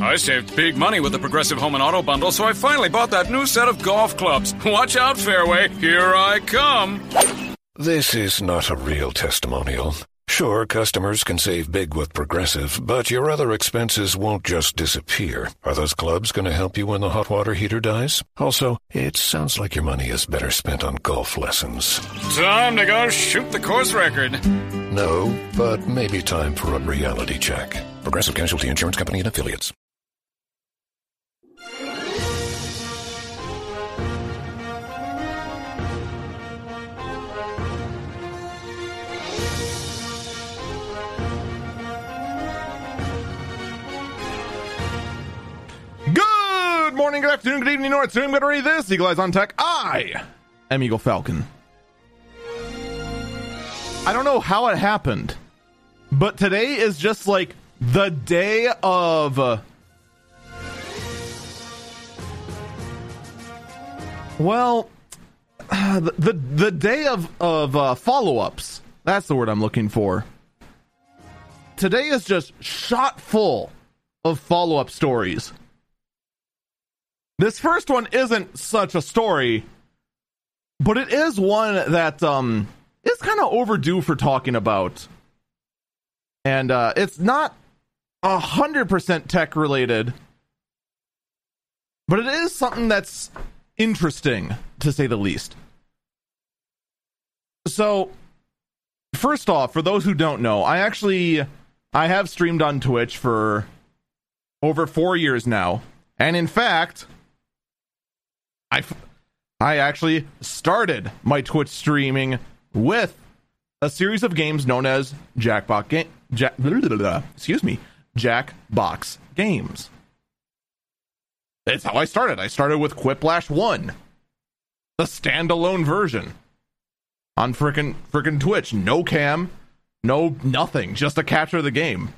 I saved big money with the Progressive Home and Auto bundle, so I finally bought that new set of golf clubs. Watch out, Fairway. Here I come. This is not a real testimonial. Sure, customers can save big with Progressive, but your other expenses won't just disappear. Are those clubs going to help you when the hot water heater dies? Also, it sounds like your money is better spent on golf lessons. Time to go shoot the course record. No, but maybe time for a reality check. Progressive Casualty Insurance Company and affiliates. Morning, good afternoon, good evening, North. Soon I'm going to read this. Eagle Eyes on Tech. I am Eagle Falcon. I don't know how it happened, but today is just like the day of. Uh, well, the, the the day of of uh, follow ups. That's the word I'm looking for. Today is just shot full of follow up stories. This first one isn't such a story, but it is one that um, is kind of overdue for talking about. And uh, it's not a hundred percent tech related, but it is something that's interesting to say the least. So, first off, for those who don't know, I actually I have streamed on Twitch for over four years now, and in fact, I I actually started my Twitch streaming with a series of games known as Jackbox game Jack excuse me Jackbox games. That's how I started. I started with Quiplash One, the standalone version on frickin' frickin' Twitch. No cam, no nothing, just a capture of the game.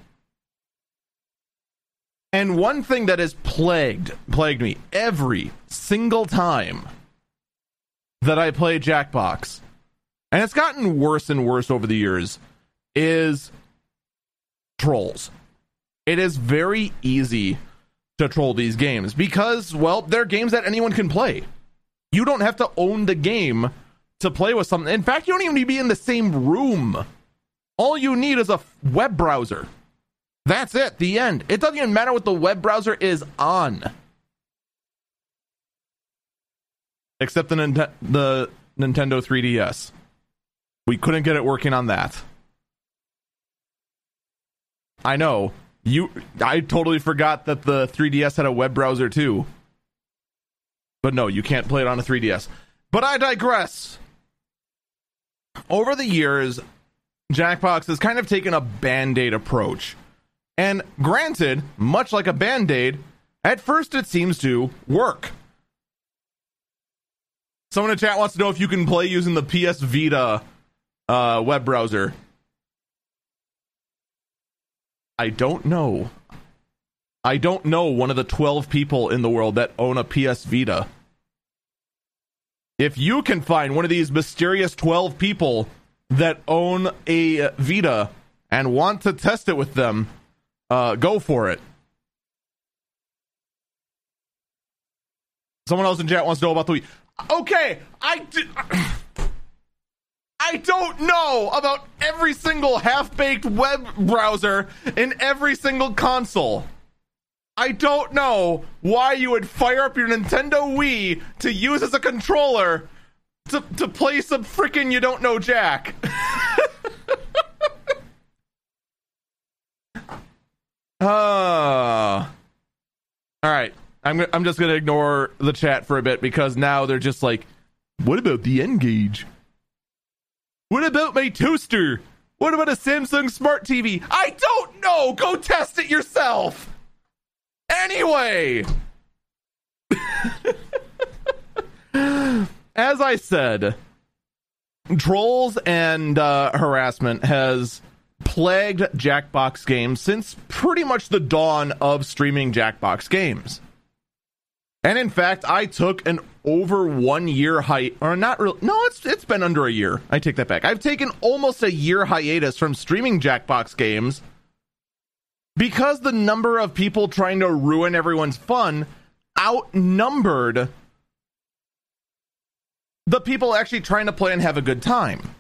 And one thing that has plagued plagued me every single time that I play Jackbox, and it's gotten worse and worse over the years, is trolls. It is very easy to troll these games because, well, they're games that anyone can play. You don't have to own the game to play with something. In fact, you don't even need to be in the same room. All you need is a web browser. That's it, the end. It doesn't even matter what the web browser is on. Except the, Nint- the Nintendo 3DS. We couldn't get it working on that. I know. You I totally forgot that the 3DS had a web browser too. But no, you can't play it on a 3DS. But I digress. Over the years, Jackbox has kind of taken a band-aid approach and granted, much like a band aid, at first it seems to work. Someone in chat wants to know if you can play using the PS Vita uh, web browser. I don't know. I don't know one of the 12 people in the world that own a PS Vita. If you can find one of these mysterious 12 people that own a Vita and want to test it with them, uh, go for it. Someone else in chat wants to know about the. Wii. Okay, I did. I don't know about every single half-baked web browser in every single console. I don't know why you would fire up your Nintendo Wii to use as a controller to to play some freaking you don't know Jack. Uh, all right. I'm I'm just gonna ignore the chat for a bit because now they're just like, what about the N-Gage? What about my toaster? What about a Samsung Smart TV? I don't know. Go test it yourself. Anyway, as I said, trolls and uh, harassment has plagued Jackbox games since pretty much the dawn of streaming Jackbox games. And in fact, I took an over one year hi or not really no, it's it's been under a year. I take that back. I've taken almost a year hiatus from streaming Jackbox games because the number of people trying to ruin everyone's fun outnumbered the people actually trying to play and have a good time.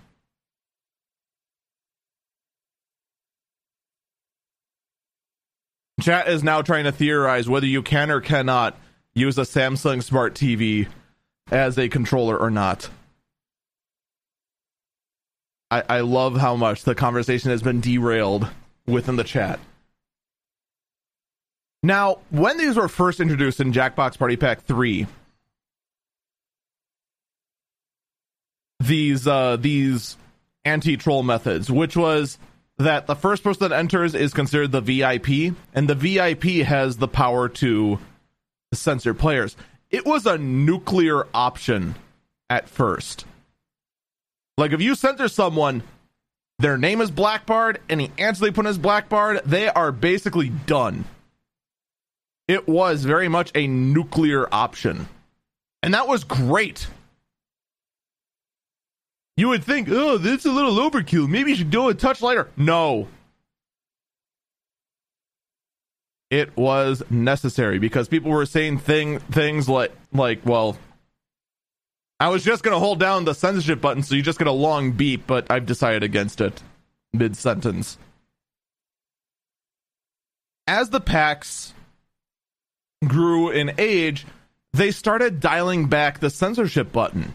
Chat is now trying to theorize whether you can or cannot use a Samsung Smart TV as a controller or not. I, I love how much the conversation has been derailed within the chat. Now, when these were first introduced in Jackbox Party Pack 3, these uh, these anti-troll methods, which was that the first person that enters is considered the VIP, and the VIP has the power to censor players. It was a nuclear option at first. Like if you censor someone, their name is Blackbard, any answer they put in is Blackbard, they are basically done. It was very much a nuclear option. And that was great. You would think, oh, that's a little overkill. Maybe you should do a touch lighter. No. It was necessary because people were saying thing things like like, well, I was just gonna hold down the censorship button, so you just get a long beep, but I've decided against it mid sentence. As the packs grew in age, they started dialing back the censorship button.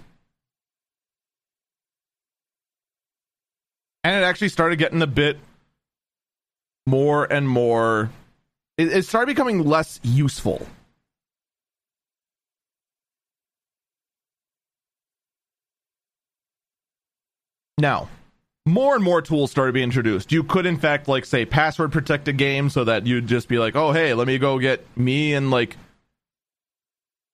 and it actually started getting a bit more and more it, it started becoming less useful. Now more and more tools started being introduced. You could in fact like say password protect a game so that you'd just be like oh hey let me go get me and like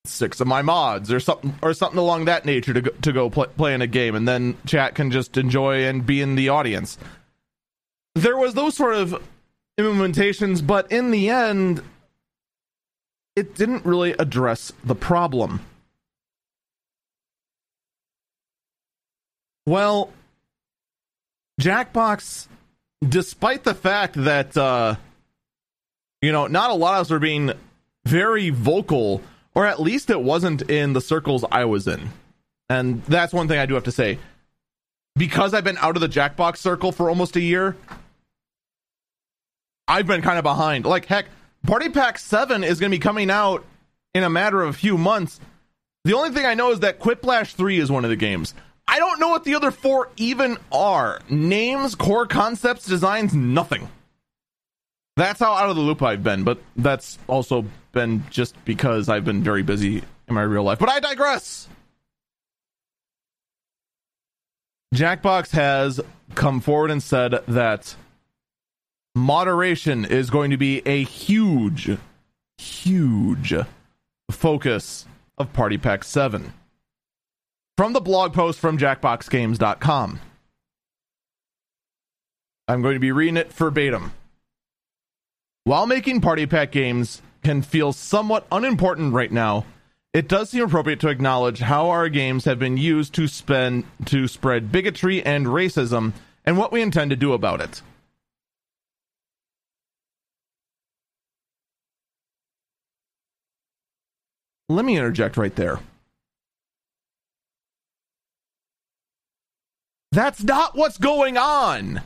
six of my mods or something or something along that nature to go, to go play, play in a game and then chat can just enjoy and be in the audience. There was those sort of implementations but in the end it didn't really address the problem well jackbox despite the fact that uh you know not a lot of us were being very vocal or at least it wasn't in the circles I was in. And that's one thing I do have to say. Because I've been out of the Jackbox circle for almost a year, I've been kind of behind. Like, heck, Party Pack 7 is going to be coming out in a matter of a few months. The only thing I know is that Quiplash 3 is one of the games. I don't know what the other four even are. Names, core concepts, designs, nothing. That's how out of the loop I've been, but that's also been just because I've been very busy in my real life. But I digress. Jackbox has come forward and said that moderation is going to be a huge, huge focus of Party Pack 7. From the blog post from jackboxgames.com. I'm going to be reading it verbatim. While making Party Pack games can feel somewhat unimportant right now, it does seem appropriate to acknowledge how our games have been used to spend to spread bigotry and racism and what we intend to do about it. Let me interject right there. That's not what's going on.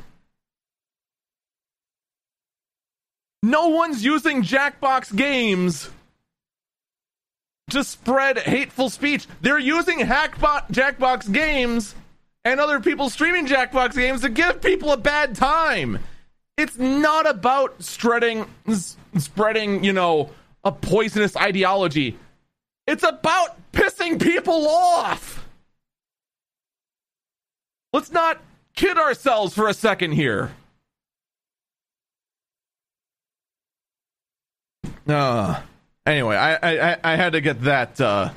No one's using Jackbox games to spread hateful speech. They're using Hackbot Jackbox games and other people streaming Jackbox games to give people a bad time. It's not about spreading spreading, you know, a poisonous ideology. It's about pissing people off. Let's not kid ourselves for a second here. Uh, anyway, I, I I had to get that uh,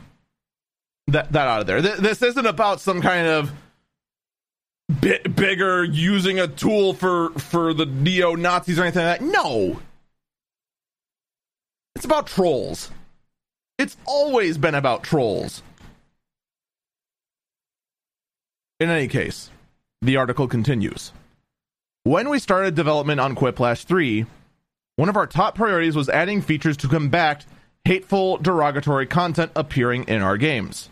that that out of there. This isn't about some kind of bit bigger using a tool for for the neo Nazis or anything like that. No, it's about trolls. It's always been about trolls. In any case, the article continues. When we started development on Quiplash 3, one of our top priorities was adding features to combat hateful, derogatory content appearing in our games.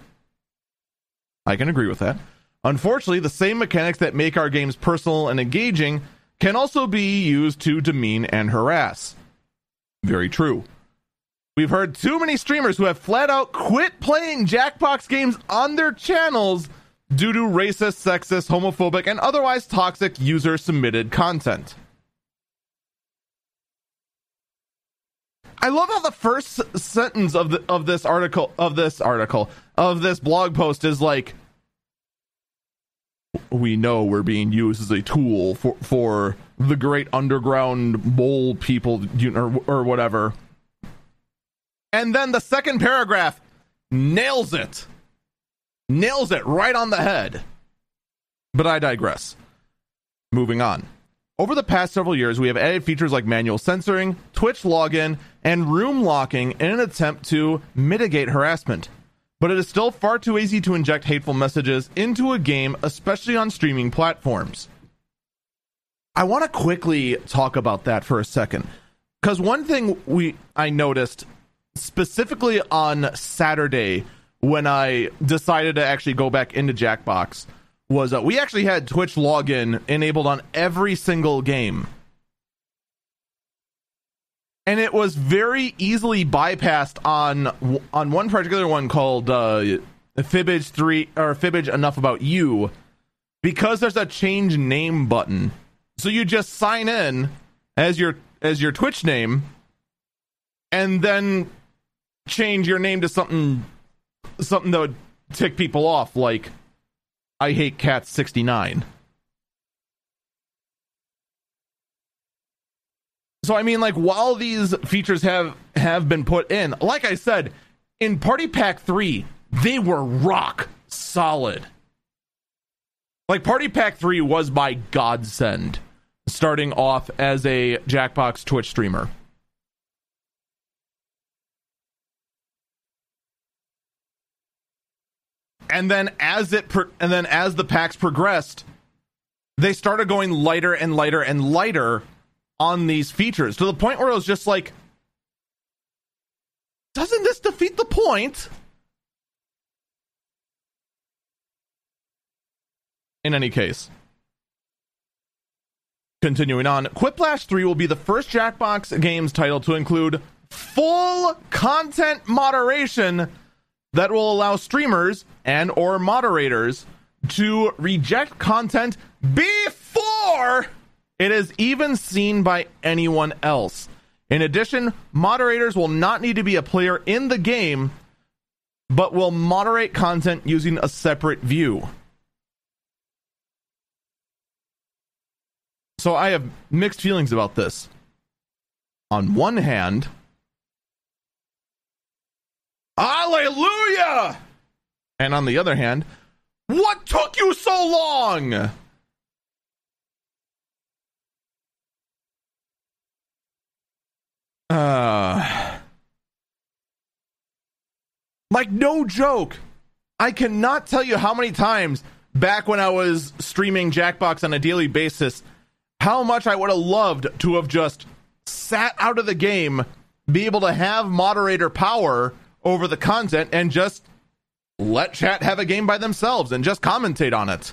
I can agree with that. Unfortunately, the same mechanics that make our games personal and engaging can also be used to demean and harass. Very true. We've heard too many streamers who have flat out quit playing Jackbox games on their channels due to racist, sexist, homophobic, and otherwise toxic user submitted content. I love how the first sentence of the of this article of this article of this blog post is like we know we're being used as a tool for for the great underground mole people or, or whatever. And then the second paragraph nails it. Nails it right on the head. But I digress. Moving on. Over the past several years, we have added features like manual censoring, Twitch login, and room locking in an attempt to mitigate harassment but it is still far too easy to inject hateful messages into a game, especially on streaming platforms. I want to quickly talk about that for a second. Because one thing we I noticed specifically on Saturday when I decided to actually go back into Jackbox was uh, we actually had Twitch login enabled on every single game and it was very easily bypassed on on one particular one called uh, Fibbage three or Fibbage Enough About You, because there's a change name button. So you just sign in as your as your Twitch name, and then change your name to something something that would tick people off, like I hate cats sixty nine. So I mean, like while these features have have been put in, like I said, in Party Pack three, they were rock solid. Like Party Pack three was my godsend, starting off as a Jackbox Twitch streamer. And then as it pro- and then as the packs progressed, they started going lighter and lighter and lighter on these features to the point where it was just like, doesn't this defeat the point? In any case, continuing on, Quiplash 3 will be the first Jackbox Games title to include full content moderation that will allow streamers and or moderators to reject content before it is even seen by anyone else. In addition, moderators will not need to be a player in the game, but will moderate content using a separate view. So I have mixed feelings about this. On one hand, Hallelujah! And on the other hand, what took you so long? Uh, like, no joke. I cannot tell you how many times back when I was streaming Jackbox on a daily basis, how much I would have loved to have just sat out of the game, be able to have moderator power over the content, and just let chat have a game by themselves and just commentate on it.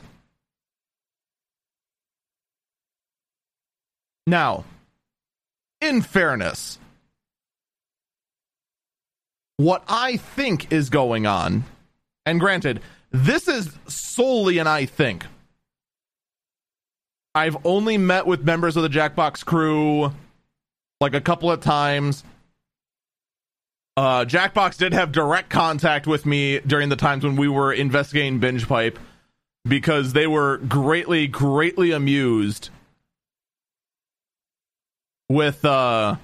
Now, in fairness, what I think is going on, and granted, this is solely an I think. I've only met with members of the Jackbox crew like a couple of times. Uh, Jackbox did have direct contact with me during the times when we were investigating Binge Pipe because they were greatly, greatly amused with uh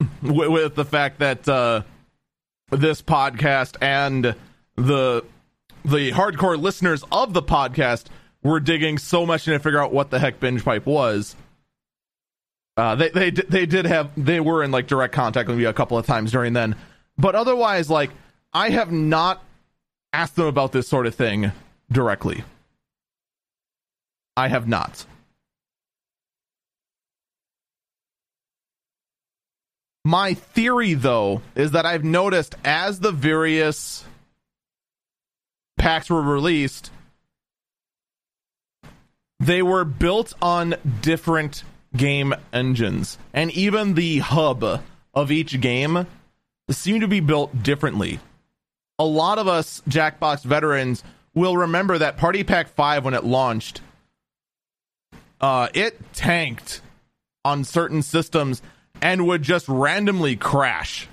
with, with the fact that uh this podcast and the the hardcore listeners of the podcast were digging so much to figure out what the heck binge pipe was. Uh, they they they did have they were in like direct contact with me a couple of times during then, but otherwise, like I have not asked them about this sort of thing directly. I have not. My theory, though, is that I've noticed as the various packs were released, they were built on different game engines. And even the hub of each game seem to be built differently. A lot of us Jackbox veterans will remember that Party Pack 5 when it launched. Uh, it tanked on certain systems and would just randomly crash.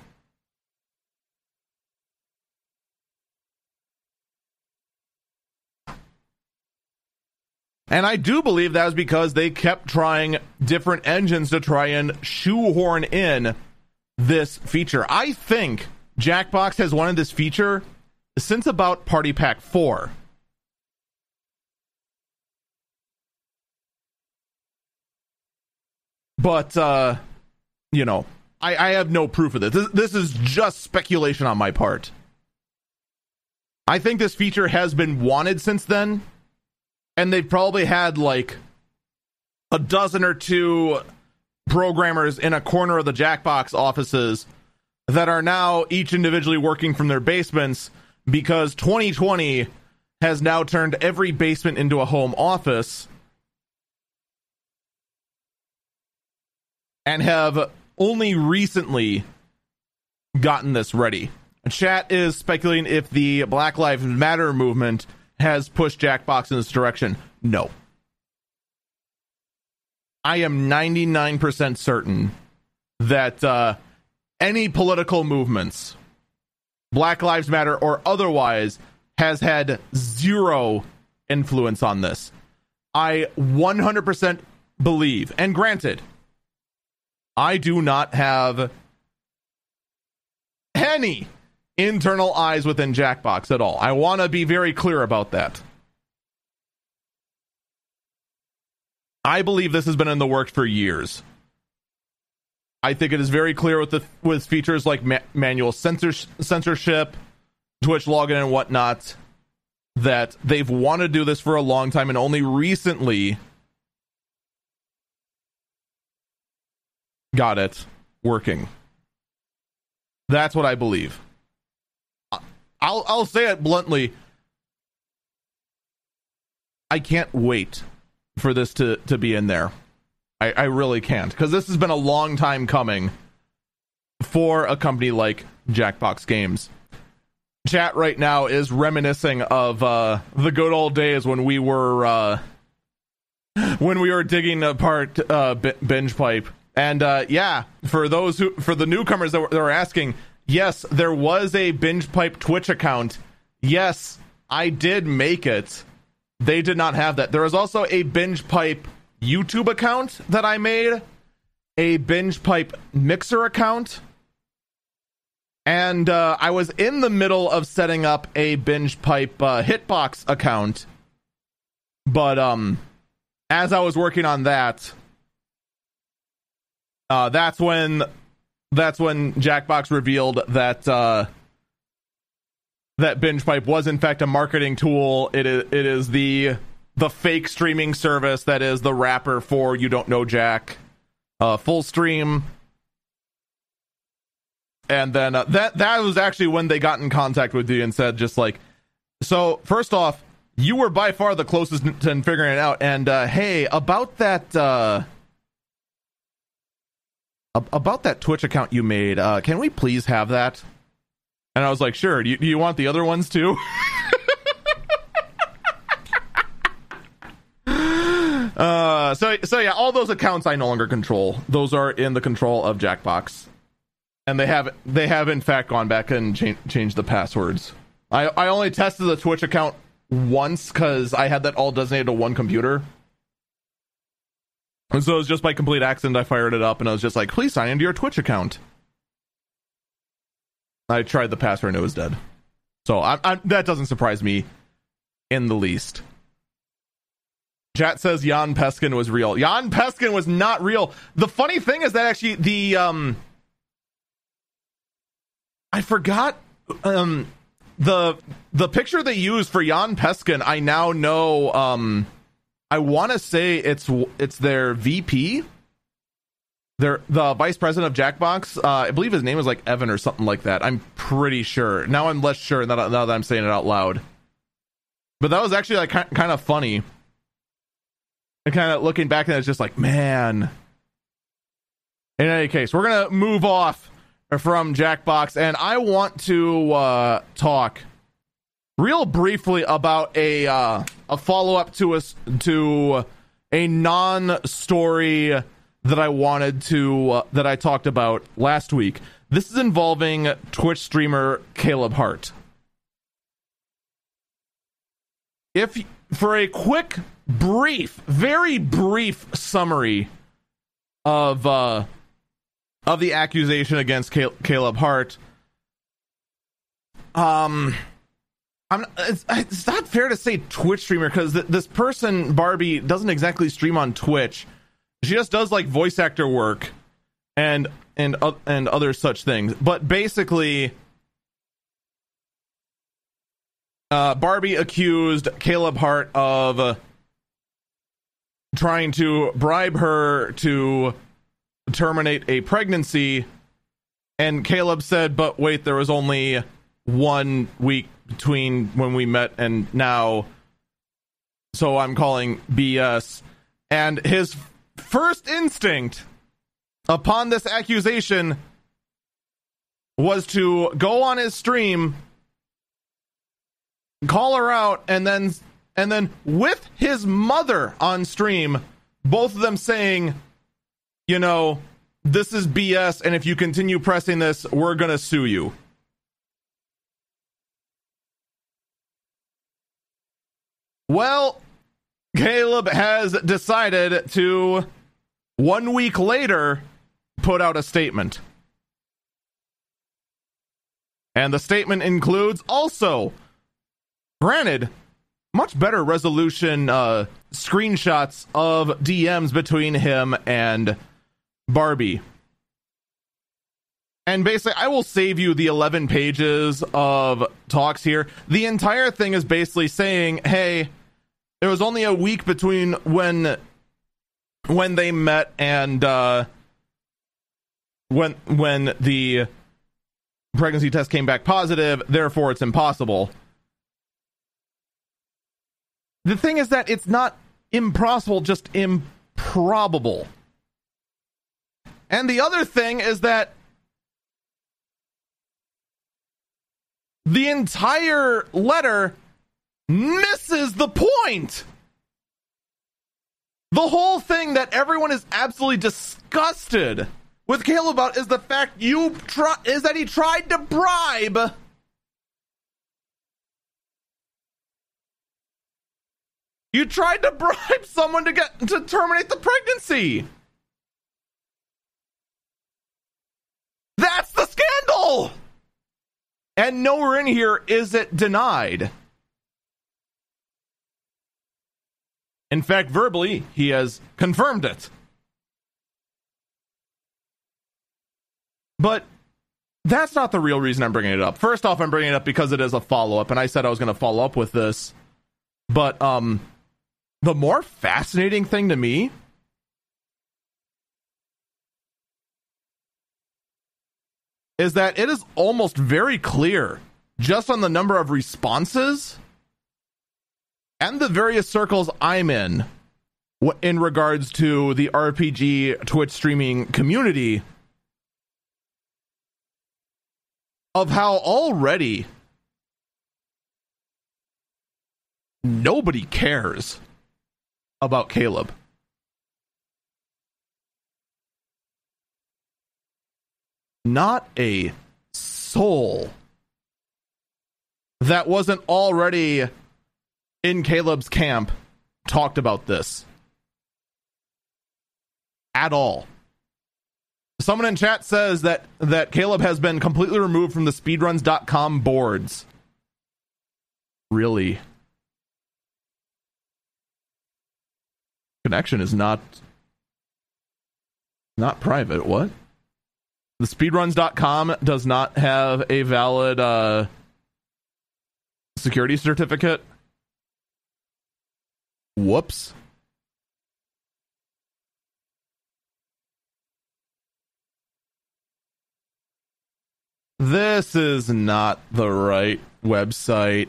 And I do believe that was because they kept trying different engines to try and shoehorn in this feature. I think Jackbox has wanted this feature since about Party Pack 4. But, uh, you know, I, I have no proof of this. this. This is just speculation on my part. I think this feature has been wanted since then and they've probably had like a dozen or two programmers in a corner of the Jackbox offices that are now each individually working from their basements because 2020 has now turned every basement into a home office and have only recently gotten this ready. Chat is speculating if the Black Lives Matter movement has pushed Jackbox in this direction. No. I am 99% certain that uh, any political movements, Black Lives Matter or otherwise, has had zero influence on this. I 100% believe, and granted, I do not have any internal eyes within Jackbox at all. I want to be very clear about that. I believe this has been in the works for years. I think it is very clear with the with features like ma- manual censors- censorship, Twitch login, and whatnot that they've wanted to do this for a long time and only recently got it working. That's what I believe. I'll I'll say it bluntly. I can't wait for this to to be in there. I, I really can't because this has been a long time coming for a company like Jackbox Games. Chat right now is reminiscing of uh, the good old days when we were uh, when we were digging apart uh, binge pipe. And uh, yeah, for those who for the newcomers that were, that were asking, yes, there was a binge pipe Twitch account. Yes, I did make it. They did not have that. There was also a binge pipe YouTube account that I made, a binge pipe mixer account, and uh, I was in the middle of setting up a binge pipe uh, hitbox account. But um, as I was working on that, uh, that's when that's when Jackbox revealed that uh, that BingePipe was in fact a marketing tool. It is it is the the fake streaming service that is the wrapper for you don't know Jack. Uh, full stream. And then uh, that that was actually when they got in contact with you and said just like so first off you were by far the closest to figuring it out and uh, hey about that uh, about that Twitch account you made, uh, can we please have that? And I was like, sure. Do you, do you want the other ones too? uh, so so yeah, all those accounts I no longer control. Those are in the control of Jackbox, and they have they have in fact gone back and cha- changed the passwords. I I only tested the Twitch account once because I had that all designated to one computer. And so it was just by complete accident I fired it up and I was just like, please sign into your Twitch account. I tried the password and it was dead. So I, I, that doesn't surprise me in the least. Chat says Jan Peskin was real. Jan Peskin was not real. The funny thing is that actually the um I forgot um the the picture they used for Jan Peskin I now know um I want to say it's it's their VP. there the vice president of Jackbox, uh, I believe his name was like Evan or something like that. I'm pretty sure. Now I'm less sure now that, now that I'm saying it out loud. But that was actually like kind of funny. And kind of looking back, and it's just like, man. In any case, we're gonna move off from Jackbox, and I want to uh, talk real briefly about a uh, a follow up to us to a non story that I wanted to uh, that I talked about last week. This is involving Twitch streamer Caleb Hart. If for a quick, brief, very brief summary of uh, of the accusation against Caleb Hart, um, I'm it's, it's not fair to say Twitch streamer because th- this person Barbie doesn't exactly stream on Twitch she just does like voice actor work and and uh, and other such things. But basically, uh, Barbie accused Caleb Hart of trying to bribe her to terminate a pregnancy. And Caleb said, "But wait, there was only one week between when we met and now, so I'm calling BS." And his first instinct upon this accusation was to go on his stream call her out and then and then with his mother on stream both of them saying you know this is bs and if you continue pressing this we're to sue you well Caleb has decided to, one week later, put out a statement. And the statement includes also, granted, much better resolution uh, screenshots of DMs between him and Barbie. And basically, I will save you the 11 pages of talks here. The entire thing is basically saying, hey, there was only a week between when when they met and uh, when when the pregnancy test came back positive. Therefore, it's impossible. The thing is that it's not impossible, just improbable. And the other thing is that the entire letter misses the point. The whole thing that everyone is absolutely disgusted with Caleb about is the fact you try is that he tried to bribe You tried to bribe someone to get to terminate the pregnancy. That's the scandal. And nowhere in here is it denied. In fact, verbally, he has confirmed it. But that's not the real reason I'm bringing it up. First off, I'm bringing it up because it is a follow up, and I said I was going to follow up with this. But um, the more fascinating thing to me is that it is almost very clear, just on the number of responses and the various circles I'm in in regards to the RPG Twitch streaming community of how already nobody cares about Caleb. Not a soul that wasn't already in Caleb's camp talked about this at all. Someone in chat says that that Caleb has been completely removed from the speedruns.com boards. Really? Connection is not not private. What? The speedruns.com does not have a valid uh, security certificate. Whoops. This is not the right website.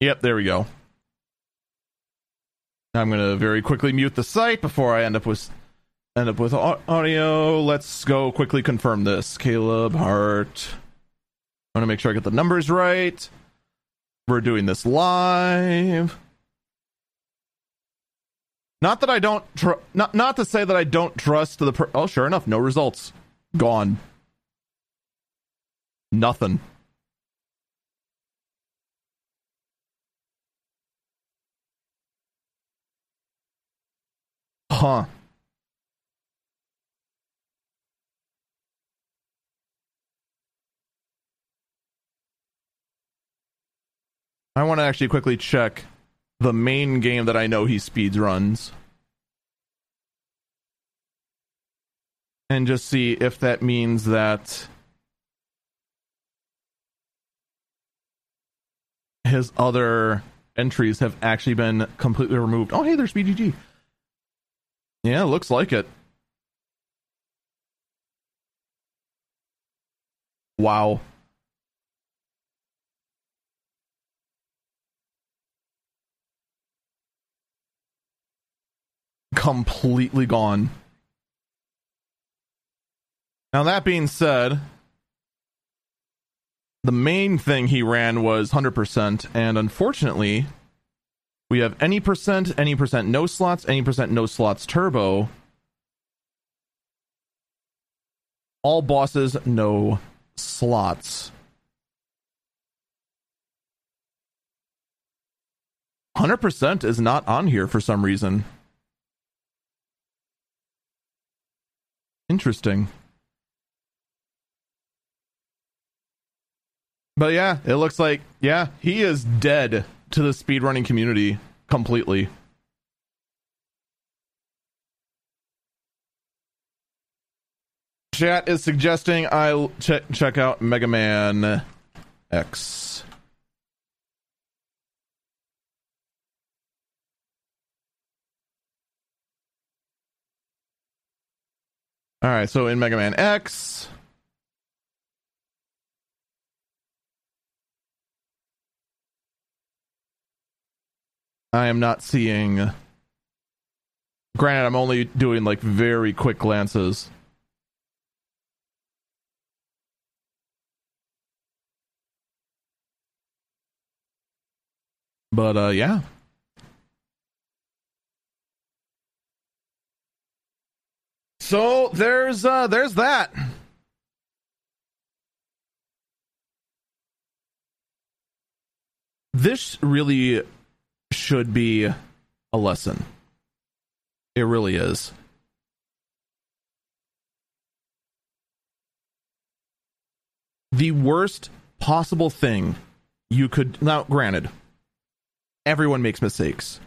Yep, there we go. I'm going to very quickly mute the site before I end up with end up with audio. Let's go quickly confirm this. Caleb Hart. I want to make sure I get the numbers right. We're doing this live. Not that I don't tr- not not to say that I don't trust the per- Oh, sure enough, no results. Gone. Nothing. Huh. I want to actually quickly check the main game that I know he speeds runs. And just see if that means that his other entries have actually been completely removed. Oh, hey, there's BGG. Yeah, looks like it. Wow. Completely gone. Now, that being said, the main thing he ran was 100%, and unfortunately, we have any percent, any percent no slots, any percent no slots turbo. All bosses, no slots. 100% is not on here for some reason. Interesting. But yeah, it looks like, yeah, he is dead to the speedrunning community completely. Chat is suggesting I ch- check out Mega Man X. All right, so in Mega Man X, I am not seeing. Granted, I'm only doing like very quick glances. But uh yeah. So there's uh there's that. This really should be a lesson. It really is. The worst possible thing you could now granted everyone makes mistakes.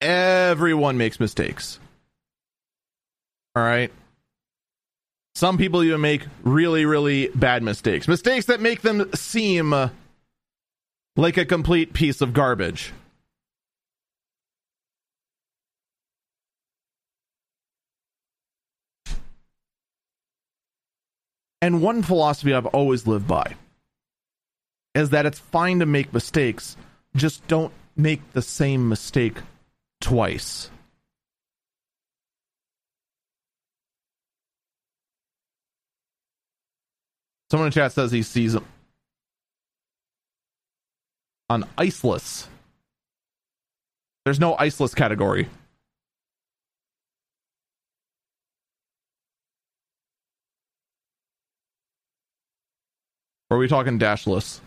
Everyone makes mistakes. All right. Some people even make really, really bad mistakes. Mistakes that make them seem like a complete piece of garbage. And one philosophy I've always lived by is that it's fine to make mistakes, just don't make the same mistake twice. Someone in chat says he sees on iceless. There's no iceless category. Or are we talking dashless?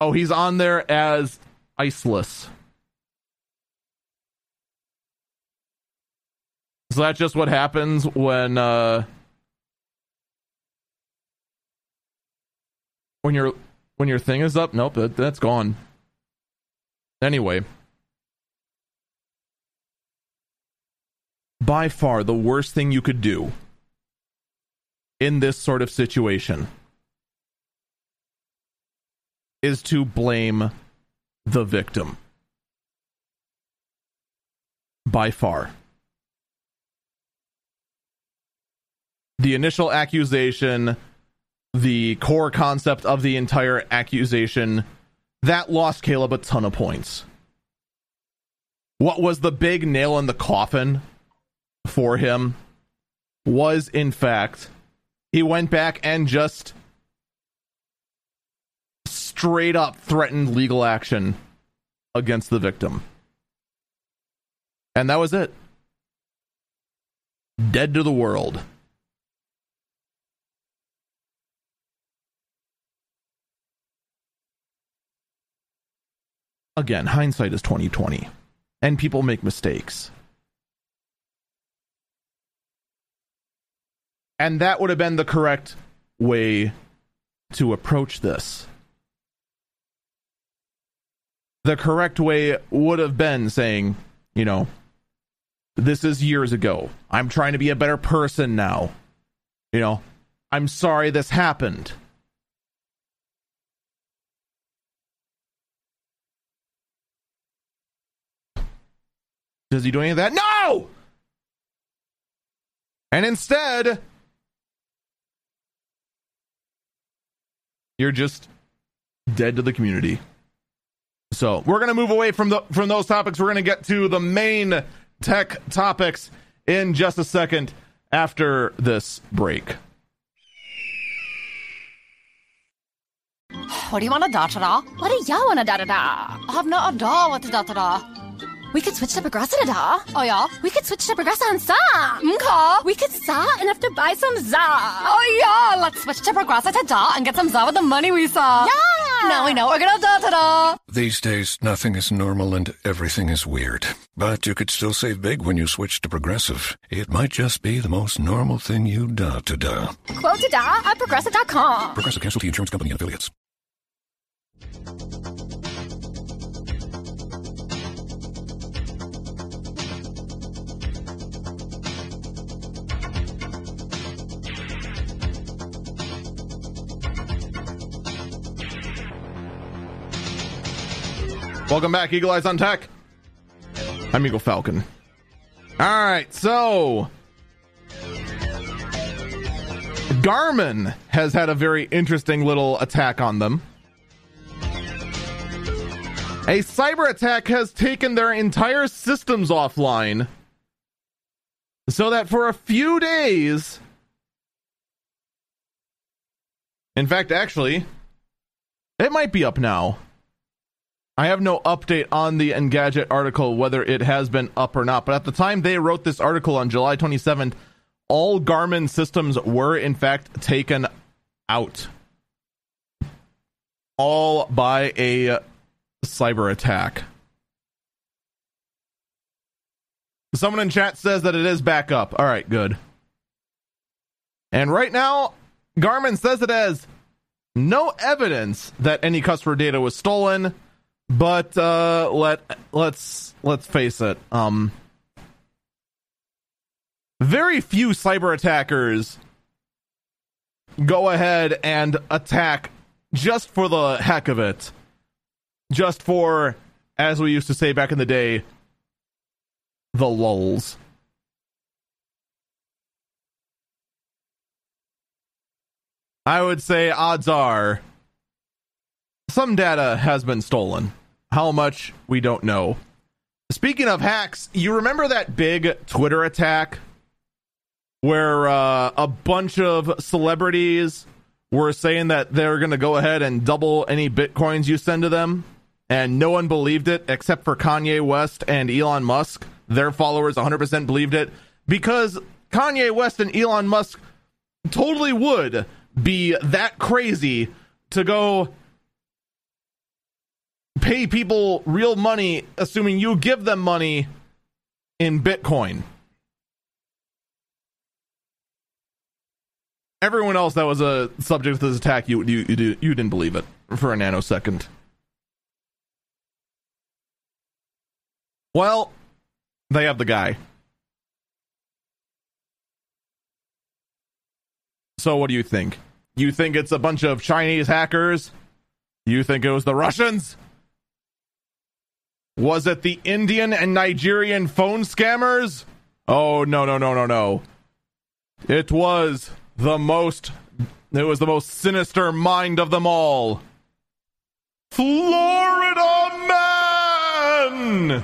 Oh, he's on there as iceless. So that's just what happens when uh when your when your thing is up. Nope, that, that's gone. Anyway. by far the worst thing you could do in this sort of situation is to blame the victim. By far. The initial accusation, the core concept of the entire accusation, that lost Caleb a ton of points. What was the big nail in the coffin for him was, in fact, he went back and just straight up threatened legal action against the victim. And that was it. Dead to the world. Again, hindsight is 2020 and people make mistakes. And that would have been the correct way to approach this. The correct way would have been saying, you know, this is years ago. I'm trying to be a better person now. You know, I'm sorry this happened. Does he do any of that? No! And instead, you're just dead to the community. So we're gonna move away from the from those topics. We're gonna get to the main tech topics in just a second after this break. What do you want a da da da? What do you want a da da da? I have not a da with a da da da. We could switch to Progressive da. Oh yeah. We could switch to Progressive and sa. Okay. We could sa and have to buy some za. Oh yeah. Let's switch to Progressive da and get some za with the money we saw. Yeah. Now we know we're gonna da da da. These days, nothing is normal and everything is weird. But you could still save big when you switch to Progressive. It might just be the most normal thing you da to da. Quote to da at progressive.com. Progressive Casualty Insurance Company and affiliates. Welcome back, Eagle Eyes on Tech. I'm Eagle Falcon. All right, so Garmin has had a very interesting little attack on them. A cyber attack has taken their entire systems offline so that for a few days, in fact, actually, it might be up now. I have no update on the Engadget article whether it has been up or not, but at the time they wrote this article on July 27th, all Garmin systems were in fact taken out. All by a cyber attack. Someone in chat says that it is back up. All right, good. And right now, Garmin says it has no evidence that any customer data was stolen but uh, let let's let's face it. Um, very few cyber attackers go ahead and attack just for the heck of it, just for, as we used to say back in the day, the lulls. I would say odds are some data has been stolen. How much, we don't know. Speaking of hacks, you remember that big Twitter attack where uh, a bunch of celebrities were saying that they're going to go ahead and double any bitcoins you send to them? And no one believed it except for Kanye West and Elon Musk. Their followers 100% believed it because Kanye West and Elon Musk totally would be that crazy to go pay people real money, assuming you give them money in Bitcoin. Everyone else that was a subject of this attack, you you you, you didn't believe it for a nanosecond. Well, they have the guy. So what do you think? You think it's a bunch of Chinese hackers? You think it was the Russians? Was it the Indian and Nigerian phone scammers? Oh, no, no, no, no, no. It was the most it was the most sinister mind of them all. Florida man!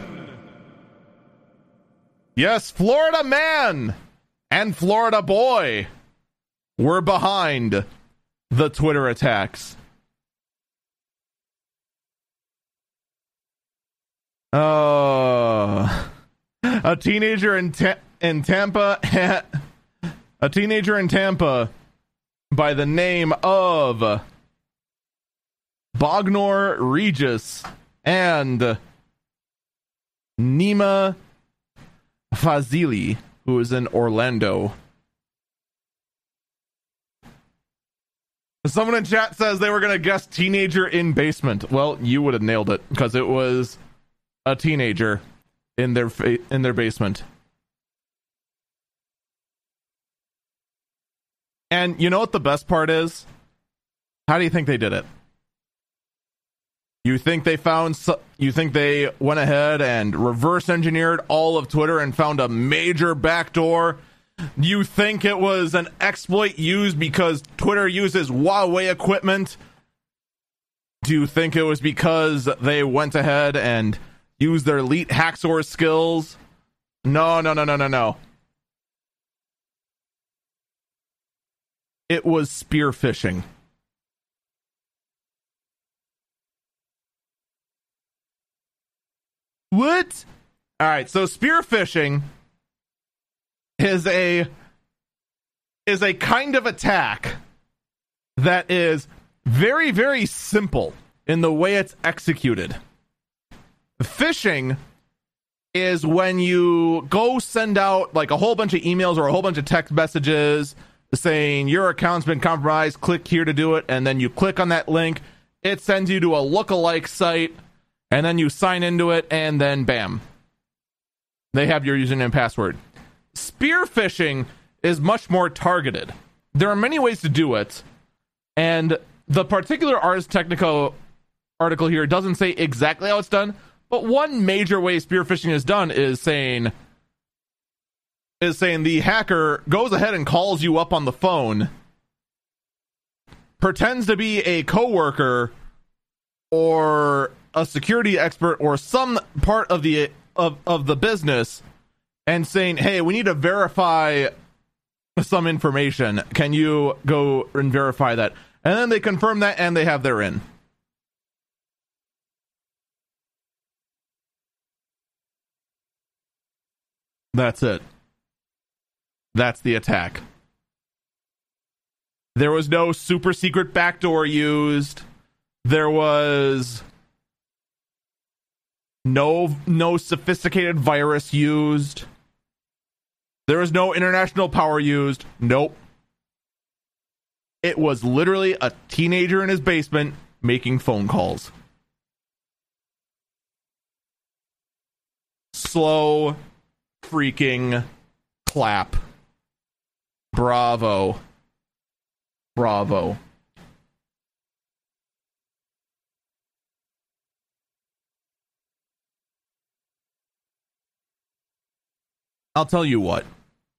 Yes, Florida man and Florida boy were behind the Twitter attacks. Oh, a teenager in Ta- in Tampa, a teenager in Tampa by the name of Bognor Regis and Nima Fazeli, who is in Orlando. Someone in chat says they were going to guess teenager in basement. Well, you would have nailed it because it was a teenager in their fa- in their basement. And you know what the best part is? How do you think they did it? You think they found you think they went ahead and reverse engineered all of Twitter and found a major backdoor? You think it was an exploit used because Twitter uses Huawei equipment? Do you think it was because they went ahead and used their elite hacksaw skills? No, no, no, no, no, no. It was spear phishing. What? All right, so spear phishing is a is a kind of attack that is very very simple in the way it's executed. Phishing is when you go send out like a whole bunch of emails or a whole bunch of text messages saying your account's been compromised, click here to do it, and then you click on that link, it sends you to a lookalike site, and then you sign into it, and then bam. They have your username and password. Spear phishing is much more targeted. There are many ways to do it, and the particular Ars Technica article here doesn't say exactly how it's done, but one major way spear phishing is done is saying is saying the hacker goes ahead and calls you up on the phone, pretends to be a coworker or a security expert or some part of the of, of the business and saying, "Hey, we need to verify some information. Can you go and verify that?" And then they confirm that and they have their in. That's it. That's the attack. There was no super secret backdoor used. There was no no sophisticated virus used. There was no international power used. Nope. It was literally a teenager in his basement making phone calls. Slow freaking clap. Bravo. Bravo. I'll tell you what.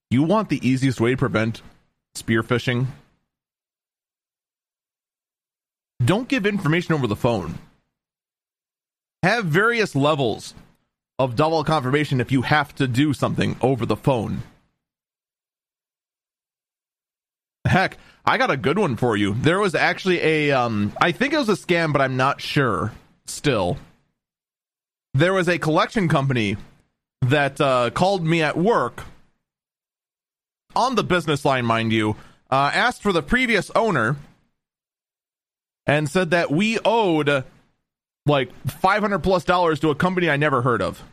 You want the easiest way to prevent spear phishing? Don't give information over the phone. Have various levels of double confirmation if you have to do something over the phone. Heck, I got a good one for you. There was actually a, um, I think it was a scam, but I'm not sure still. There was a collection company that uh, called me at work on the business line, mind you, uh, asked for the previous owner and said that we owed like 500 plus dollars to a company I never heard of.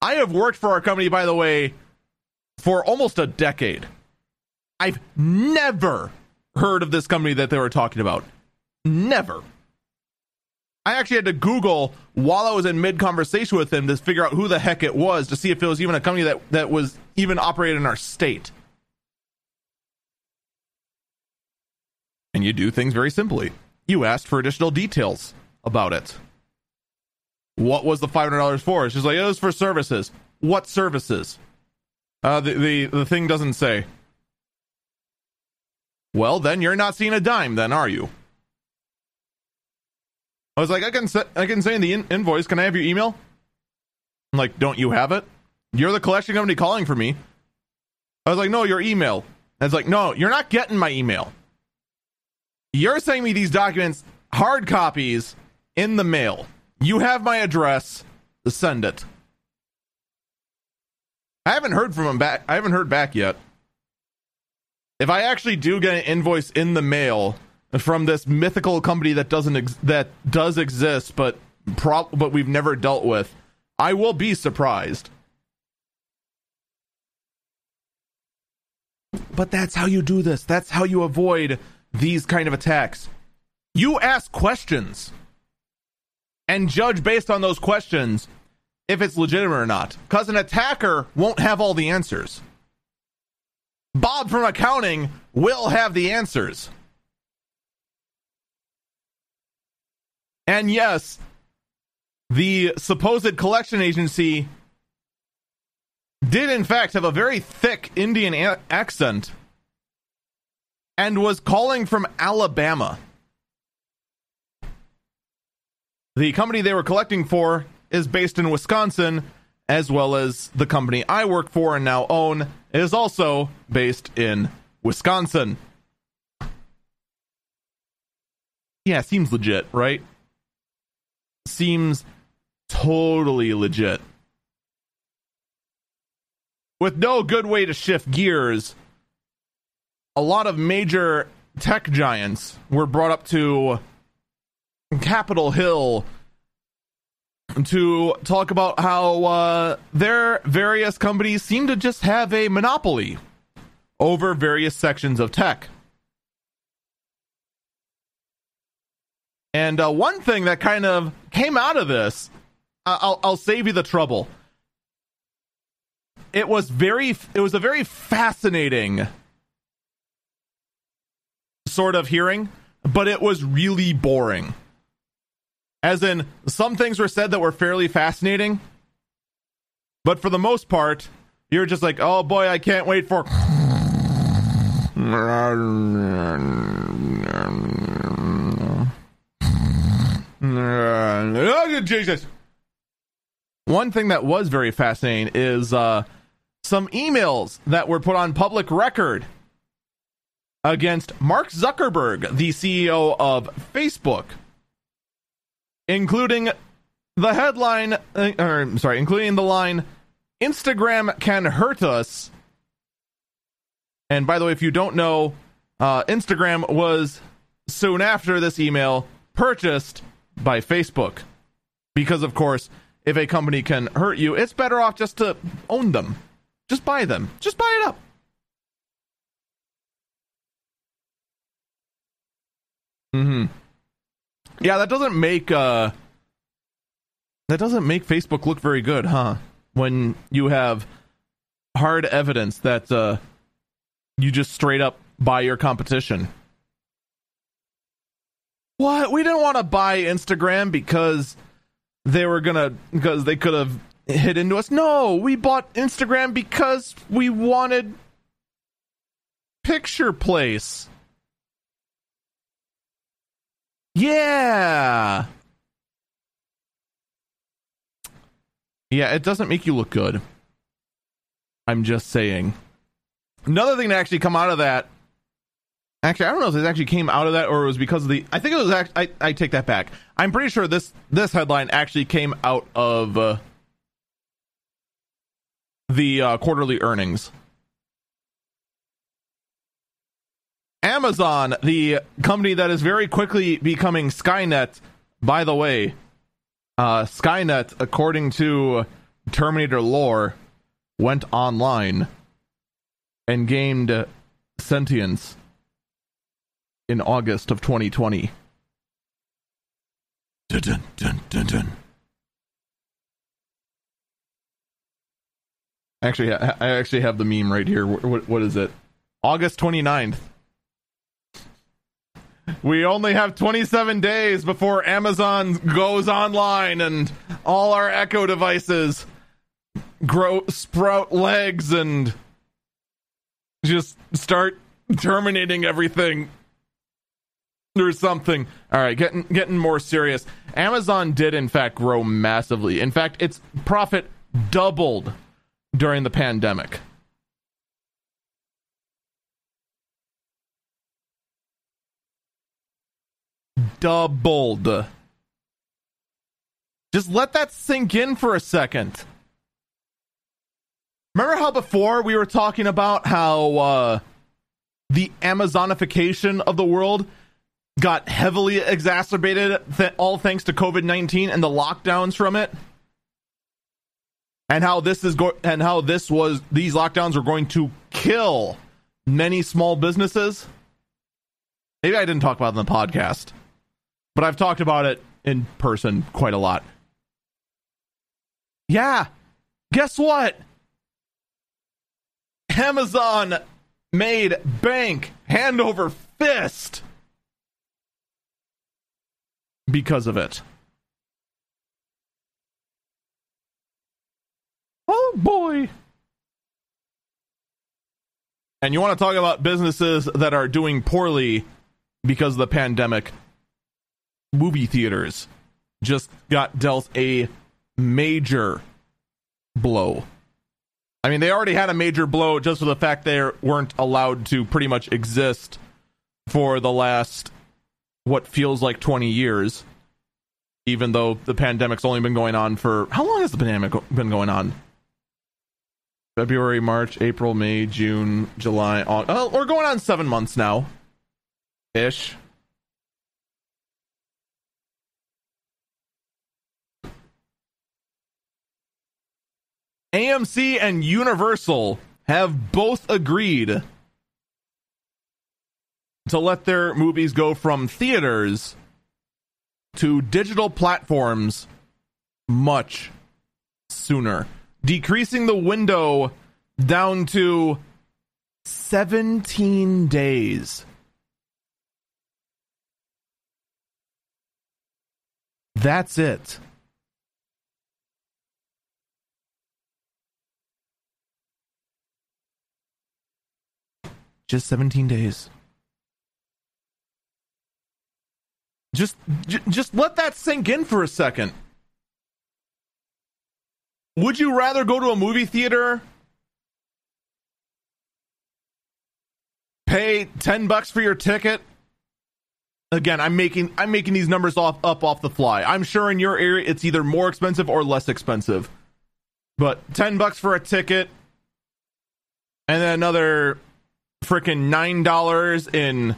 I have worked for our company, by the way, for almost a decade. I've never heard of this company that they were talking about. Never. I actually had to Google while I was in mid conversation with him to figure out who the heck it was to see if it was even a company that, that was even operated in our state. And you do things very simply. You asked for additional details about it. What was the $500 for? She's like, it was for services. What services? Uh, the, the, the thing doesn't say. Well, then you're not seeing a dime, then, are you? I was like, I can say, I can say in the in- invoice, can I have your email? I'm like, don't you have it? You're the collection company calling for me. I was like, no, your email. I was like, no, you're not getting my email. You're sending me these documents, hard copies, in the mail. You have my address. Send it. I haven't heard from him back. I haven't heard back yet. If I actually do get an invoice in the mail from this mythical company that doesn't ex- that does exist, but pro- but we've never dealt with, I will be surprised. But that's how you do this. That's how you avoid these kind of attacks. You ask questions and judge based on those questions if it's legitimate or not. Because an attacker won't have all the answers. Bob from accounting will have the answers. And yes, the supposed collection agency did, in fact, have a very thick Indian a- accent and was calling from Alabama. The company they were collecting for is based in Wisconsin, as well as the company I work for and now own is also based in Wisconsin. Yeah, seems legit, right? Seems totally legit. With no good way to shift gears, a lot of major tech giants were brought up to Capitol Hill to talk about how uh, their various companies seem to just have a monopoly over various sections of tech. And uh, one thing that kind of came out of this, I'll, I'll save you the trouble. It was very, it was a very fascinating sort of hearing, but it was really boring. As in, some things were said that were fairly fascinating, but for the most part, you're just like, oh boy, I can't wait for. Jesus. One thing that was very fascinating is uh, some emails that were put on public record against Mark Zuckerberg, the CEO of Facebook, including the headline, uh, or sorry, including the line, Instagram can hurt us. And by the way, if you don't know, uh, Instagram was soon after this email purchased by Facebook. Because, of course, if a company can hurt you, it's better off just to own them. Just buy them. Just buy it up. Hmm. Yeah, that doesn't make uh that doesn't make Facebook look very good, huh? When you have hard evidence that uh you just straight up buy your competition. What? We didn't want to buy Instagram because they were gonna because they could have hit into us. No, we bought Instagram because we wanted picture place. Yeah. Yeah, it doesn't make you look good. I'm just saying. Another thing to actually come out of that. Actually, I don't know if this actually came out of that or it was because of the. I think it was. Act, I I take that back. I'm pretty sure this this headline actually came out of uh, the uh, quarterly earnings. Amazon, the company that is very quickly becoming Skynet, by the way, uh, Skynet, according to Terminator lore, went online and gained sentience in August of 2020. Dun, dun, dun. Actually, I I actually have the meme right here. What, what is it? August 29th. We only have 27 days before Amazon goes online and all our Echo devices grow sprout legs and just start terminating everything or something. All right, getting getting more serious. Amazon did in fact grow massively. In fact, its profit doubled during the pandemic. Doubled. Just let that sink in for a second. Remember how before we were talking about how uh, the Amazonification of the world got heavily exacerbated, th- all thanks to COVID nineteen and the lockdowns from it, and how this is go- and how this was these lockdowns were going to kill many small businesses. Maybe I didn't talk about it in the podcast, but I've talked about it in person quite a lot. Yeah, guess what? Amazon made bank hand over fist because of it. Oh boy. And you want to talk about businesses that are doing poorly because of the pandemic? Movie theaters just got dealt a major blow. I mean, they already had a major blow just for the fact they weren't allowed to pretty much exist for the last what feels like 20 years, even though the pandemic's only been going on for how long has the pandemic been going on? February, March, April, May, June, July, August. Oh, we're going on seven months now, ish. AMC and Universal have both agreed to let their movies go from theaters to digital platforms much sooner, decreasing the window down to 17 days. That's it. Just 17 days. Just j- just let that sink in for a second. Would you rather go to a movie theater pay 10 bucks for your ticket? Again, I'm making I'm making these numbers off up off the fly. I'm sure in your area it's either more expensive or less expensive. But 10 bucks for a ticket and then another freaking $9 in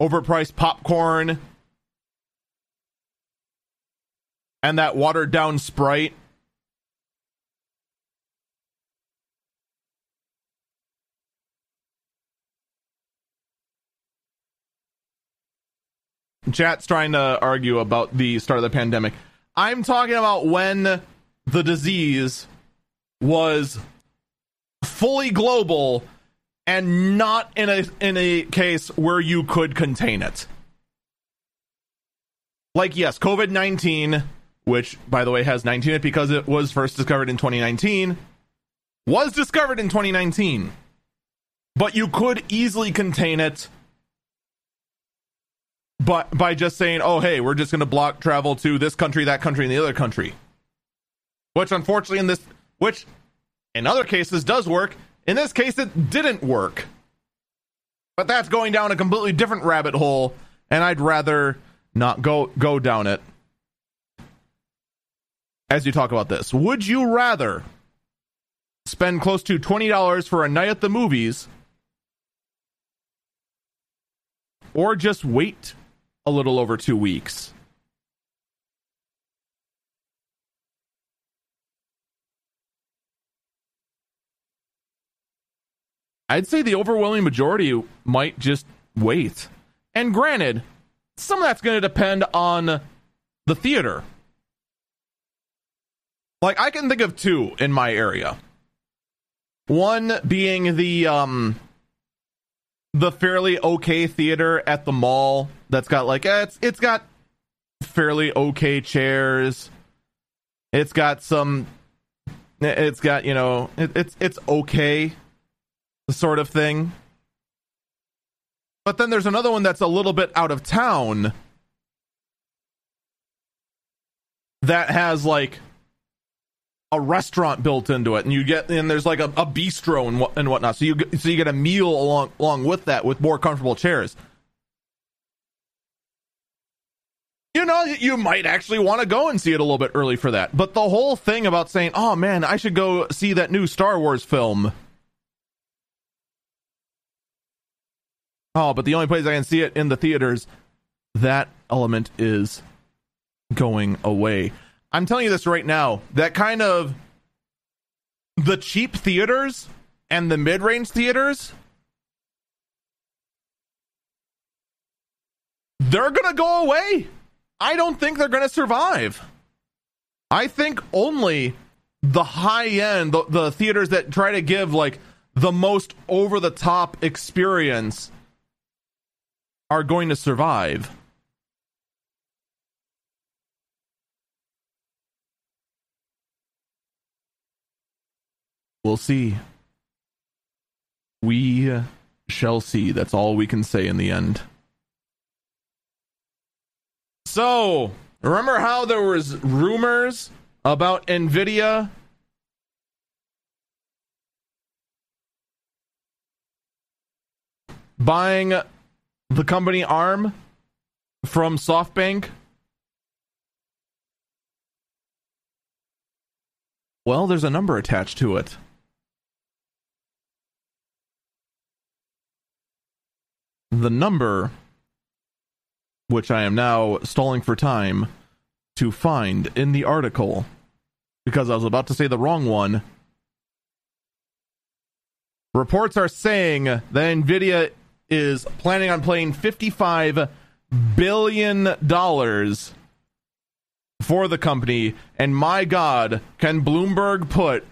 overpriced popcorn and that watered down Sprite. Chat's trying to argue about the start of the pandemic. I'm talking about when the disease was fully global and not in a in a case where you could contain it. Like yes, COVID-19 which by the way has 19 it because it was first discovered in 2019, was discovered in 2019. But you could easily contain it but by just saying, "Oh, hey, we're just going to block travel to this country, that country, and the other country." Which unfortunately in this which in other cases does work, in this case it didn't work. But that's going down a completely different rabbit hole and I'd rather not go go down it as you talk about this. Would you rather spend close to $20 for a night at the movies or just wait a little over two weeks? I'd say the overwhelming majority might just wait. And granted, some of that's going to depend on the theater. Like I can think of two in my area. One being the um the fairly okay theater at the mall that's got like eh, it's it's got fairly okay chairs. It's got some it's got, you know, it, it's it's okay sort of thing. But then there's another one that's a little bit out of town that has like a restaurant built into it, and you get and there's like a, a bistro and what and whatnot. So you so you get a meal along along with that with more comfortable chairs. You know, you might actually want to go and see it a little bit early for that. But the whole thing about saying, "Oh man, I should go see that new Star Wars film." Oh, but the only place I can see it in the theaters, that element is going away. I'm telling you this right now. That kind of the cheap theaters and the mid-range theaters they're going to go away. I don't think they're going to survive. I think only the high end, the, the theaters that try to give like the most over the top experience are going to survive. We'll see. We shall see. That's all we can say in the end. So, remember how there was rumors about Nvidia buying the company ARM from SoftBank? Well, there's a number attached to it. The number which I am now stalling for time to find in the article because I was about to say the wrong one. Reports are saying that Nvidia is planning on paying 55 billion dollars for the company and my god, can Bloomberg put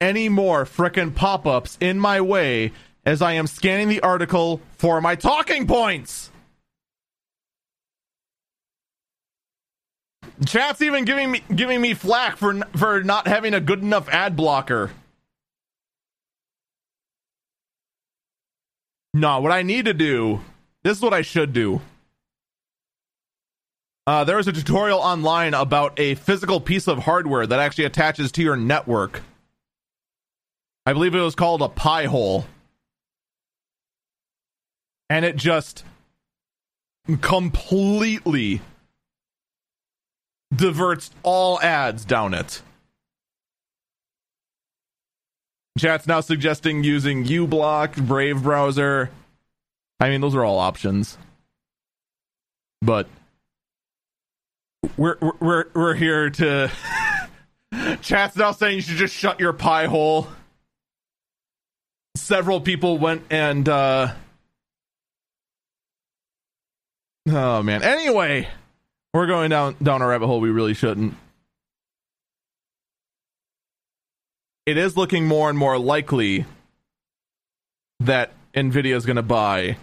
any more frickin' pop-ups in my way as I am scanning the article for my talking points? Chat's even giving me giving me flack for for not having a good enough ad blocker. No, what I need to do, this is what I should do. Uh, there is a tutorial online about a physical piece of hardware that actually attaches to your network. I believe it was called a Pi hole. And it just completely diverts all ads down it. Chat's now suggesting using uBlock, Brave browser. I mean, those are all options. But we're we're we're here to Chat's now saying you should just shut your pie hole. Several people went and uh Oh man. Anyway, we're going down down a rabbit hole we really shouldn't. It is looking more and more likely that Nvidia is going to buy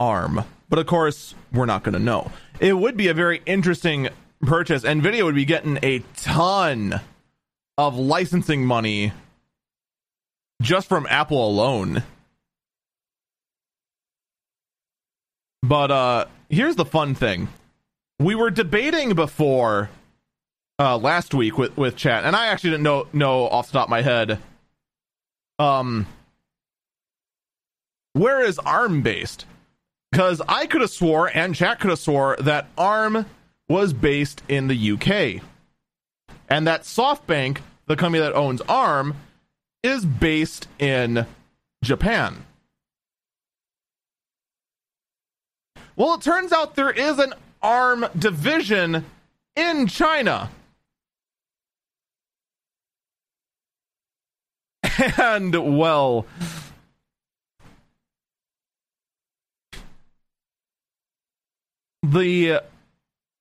ARM, but of course we're not going to know. It would be a very interesting purchase. Nvidia would be getting a ton of licensing money just from Apple alone. But uh here's the fun thing we were debating before uh, last week with with chat, and I actually didn't know know off the top of my head. Um, where is ARM based? Because I could have swore, and chat could have swore that ARM was based in the UK, and that SoftBank, the company that owns ARM, is based in Japan. Well, it turns out there is an arm division in China. And, well, the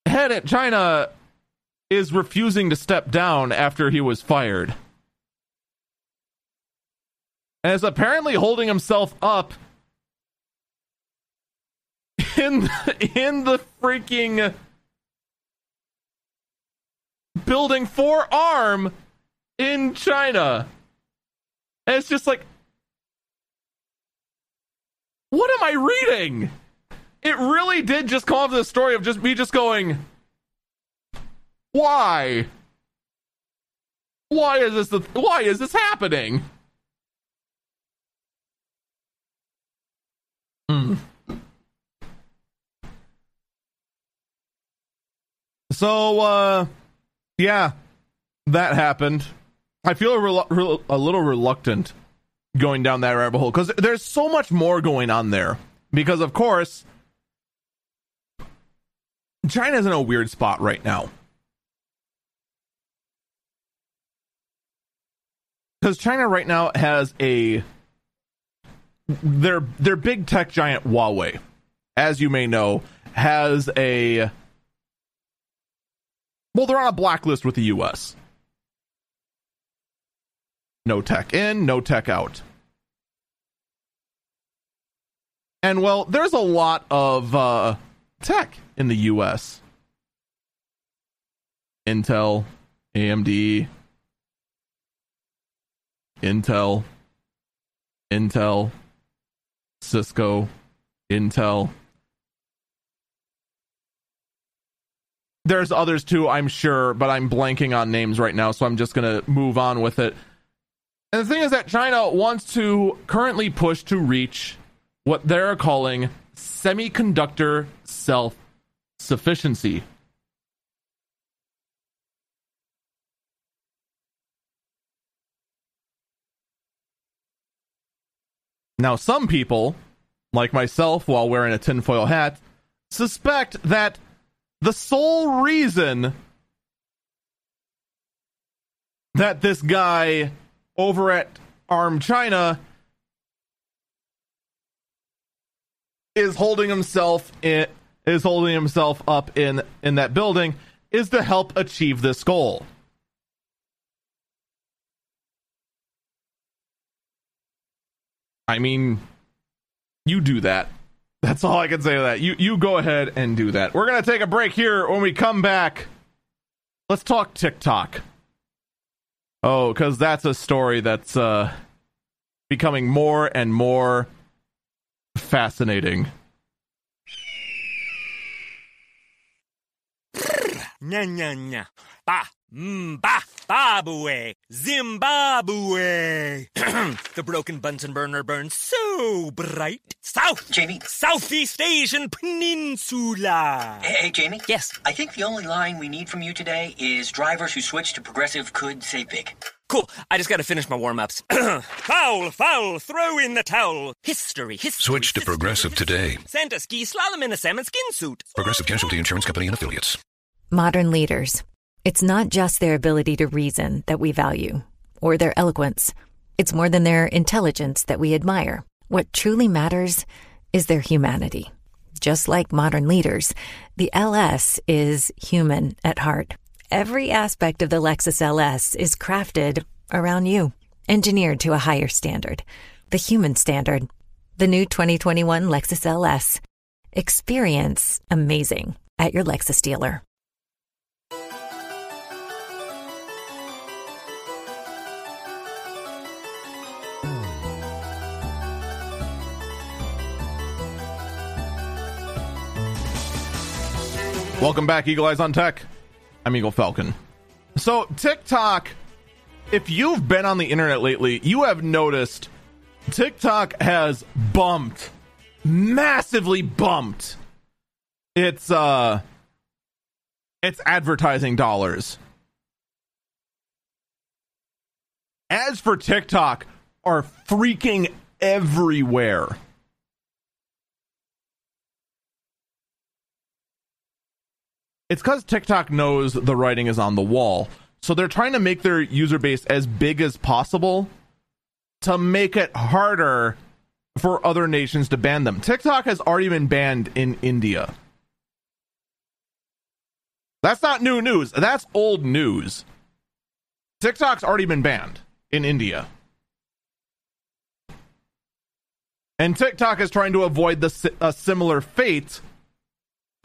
head at China is refusing to step down after he was fired. And is apparently holding himself up in in the freaking building for ARM in China. And it's just like, what am I reading? It really did just come off the story of just me just going, why? Why is this the, why is this happening? Hmm. So, uh, yeah, that happened. I feel a, a little reluctant going down that rabbit hole because there's so much more going on there. Because, of course, China's in a weird spot right now. Because China right now has a their their big tech giant Huawei, as you may know, has a well, they're on a blacklist with the US. No tech in, no tech out. And well, there's a lot of uh, tech in the US. Intel, AMD, Intel, Intel, Cisco, Intel. There's others too, I'm sure, but I'm blanking on names right now, so I'm just going to move on with it. And the thing is that China wants to currently push to reach what they're calling semiconductor self sufficiency. Now, some people, like myself, while wearing a tinfoil hat, suspect that the sole reason that this guy over at Arm China is holding himself in, is holding himself up in in that building is to help achieve this goal. I mean, you do that. That's all I can say to that. You you go ahead and do that. We're gonna take a break here. When we come back, let's talk TikTok. Oh, because that's a story that's uh, becoming more and more fascinating. Nya nya nya. Ba. Mba. Babue. Zimbabwe. the broken Bunsen burner burns so bright. South. Jamie. Southeast Asian Peninsula. Hey, hey, Jamie? Yes. I think the only line we need from you today is drivers who switch to progressive could save big. Cool. I just got to finish my warm ups. foul, foul, throw in the towel. History, history. Switch to history, Progressive history. today. Santa ski slalom in a salmon skin suit. Progressive Casualty Insurance Company and Affiliates. Modern leaders. It's not just their ability to reason that we value, or their eloquence. It's more than their intelligence that we admire. What truly matters is their humanity. Just like modern leaders, the LS is human at heart. Every aspect of the Lexus LS is crafted around you, engineered to a higher standard, the human standard. The new 2021 Lexus LS. Experience amazing at your Lexus dealer. Welcome back, Eagle Eyes on Tech. I'm Eagle Falcon. So, TikTok, if you've been on the internet lately, you have noticed TikTok has bumped, massively bumped its uh its advertising dollars. As for TikTok are freaking everywhere. It's because TikTok knows the writing is on the wall. So they're trying to make their user base as big as possible to make it harder for other nations to ban them. TikTok has already been banned in India. That's not new news. That's old news. TikTok's already been banned in India. And TikTok is trying to avoid the a similar fate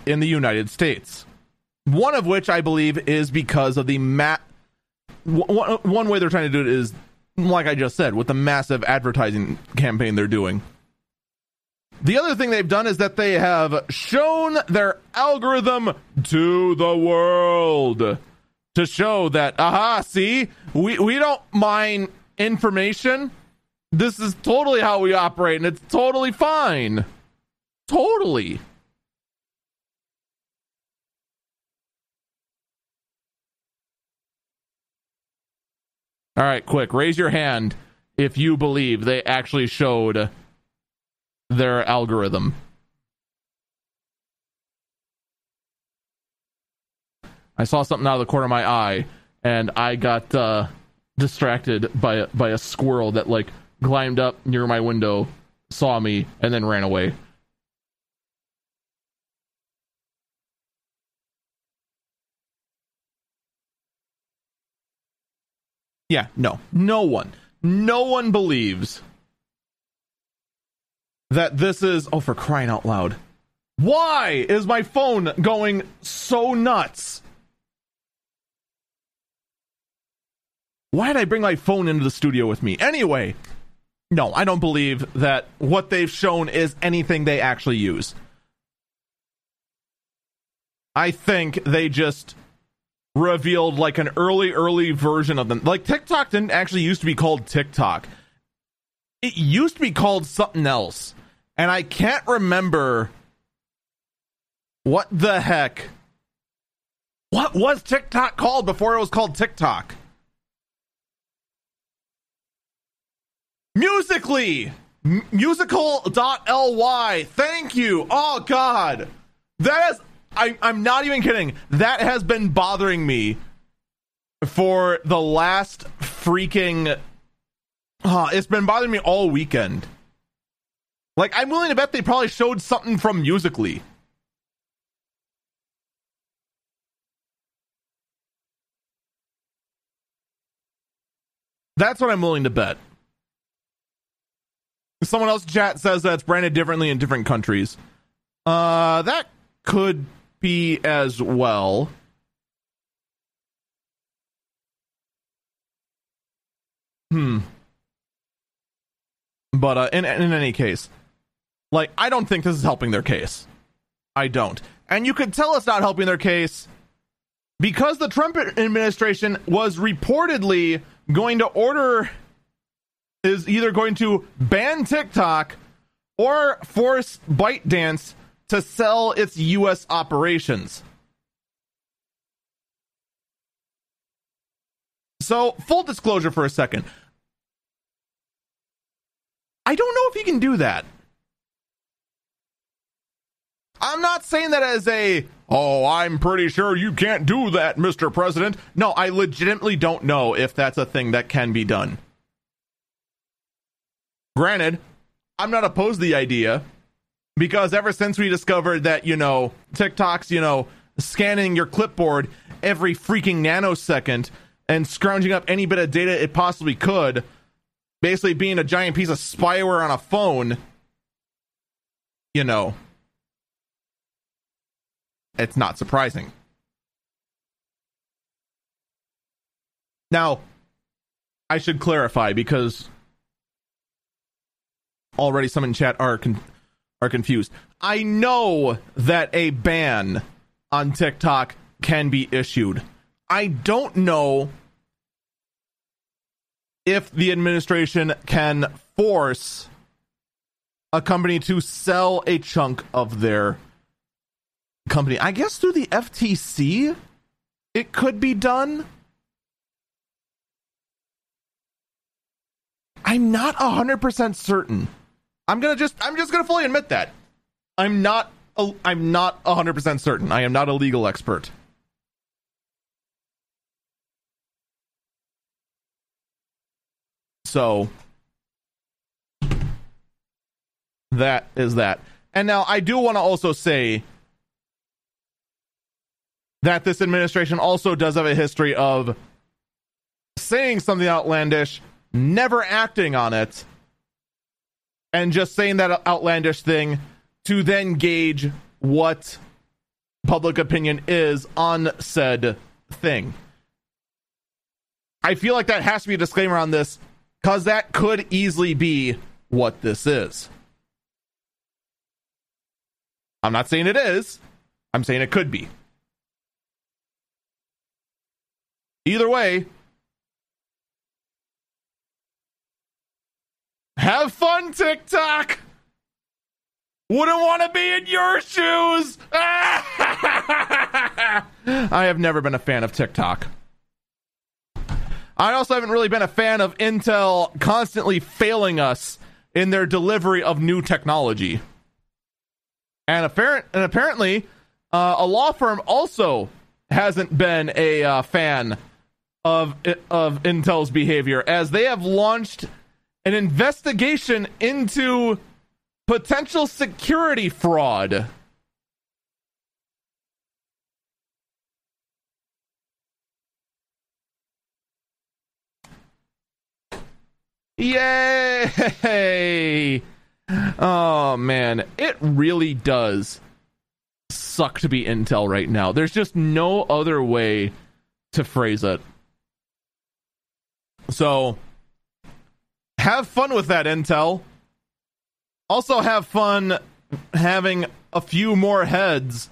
in the United States. One of which I believe is because of the mat. one, one way they're trying to do it is like I just said with the massive advertising campaign they're doing. The other thing they've done is that they have shown their algorithm to the world to show that aha, see, we we don't mind information. This is totally how we operate and it's totally fine. Totally. All right, quick, raise your hand if you believe they actually showed their algorithm. I saw something out of the corner of my eye, and I got uh, distracted by by a squirrel that like climbed up near my window, saw me, and then ran away. Yeah, no, no one, no one believes that this is. Oh, for crying out loud! Why is my phone going so nuts? Why did I bring my phone into the studio with me? Anyway, no, I don't believe that what they've shown is anything they actually use. I think they just revealed like an early, early version of them. Like TikTok didn't actually used to be called TikTok. It used to be called something else. And I can't remember what the heck. What was TikTok called before it was called TikTok? Musical.ly! M- musical.ly. Thank you. Oh, God. That is. I, I'm not even kidding. That has been bothering me for the last freaking. Uh, it's been bothering me all weekend. Like, I'm willing to bet they probably showed something from Musical.ly. That's what I'm willing to bet. Someone else chat says that it's branded differently in different countries. Uh, that could be as well. Hmm. But uh, in in any case, like I don't think this is helping their case. I don't. And you could tell it's not helping their case because the Trump administration was reportedly going to order is either going to ban TikTok or force ByteDance to sell its US operations. So, full disclosure for a second. I don't know if he can do that. I'm not saying that as a, oh, I'm pretty sure you can't do that, Mr. President. No, I legitimately don't know if that's a thing that can be done. Granted, I'm not opposed to the idea because ever since we discovered that, you know, TikTok's, you know, scanning your clipboard every freaking nanosecond and scrounging up any bit of data it possibly could, basically being a giant piece of spyware on a phone, you know, it's not surprising. Now, I should clarify because already some in chat are con- are confused. I know that a ban on TikTok can be issued. I don't know if the administration can force a company to sell a chunk of their company. I guess through the FTC it could be done. I'm not 100% certain. I'm to just I'm just to fully admit that. I'm not I'm not 100% certain. I am not a legal expert. So that is that. And now I do want to also say that this administration also does have a history of saying something outlandish, never acting on it, and just saying that outlandish thing to then gauge what public opinion is on said thing. I feel like that has to be a disclaimer on this because that could easily be what this is. I'm not saying it is, I'm saying it could be. Either way, have fun, TikTok! Wouldn't want to be in your shoes! I have never been a fan of TikTok. I also haven't really been a fan of Intel constantly failing us in their delivery of new technology. And, apparent, and apparently, uh, a law firm also hasn't been a uh, fan of of Intel's behavior, as they have launched an investigation into potential security fraud. Yay! Oh man, it really does suck to be Intel right now. There's just no other way to phrase it. So, have fun with that, Intel. Also, have fun having a few more heads,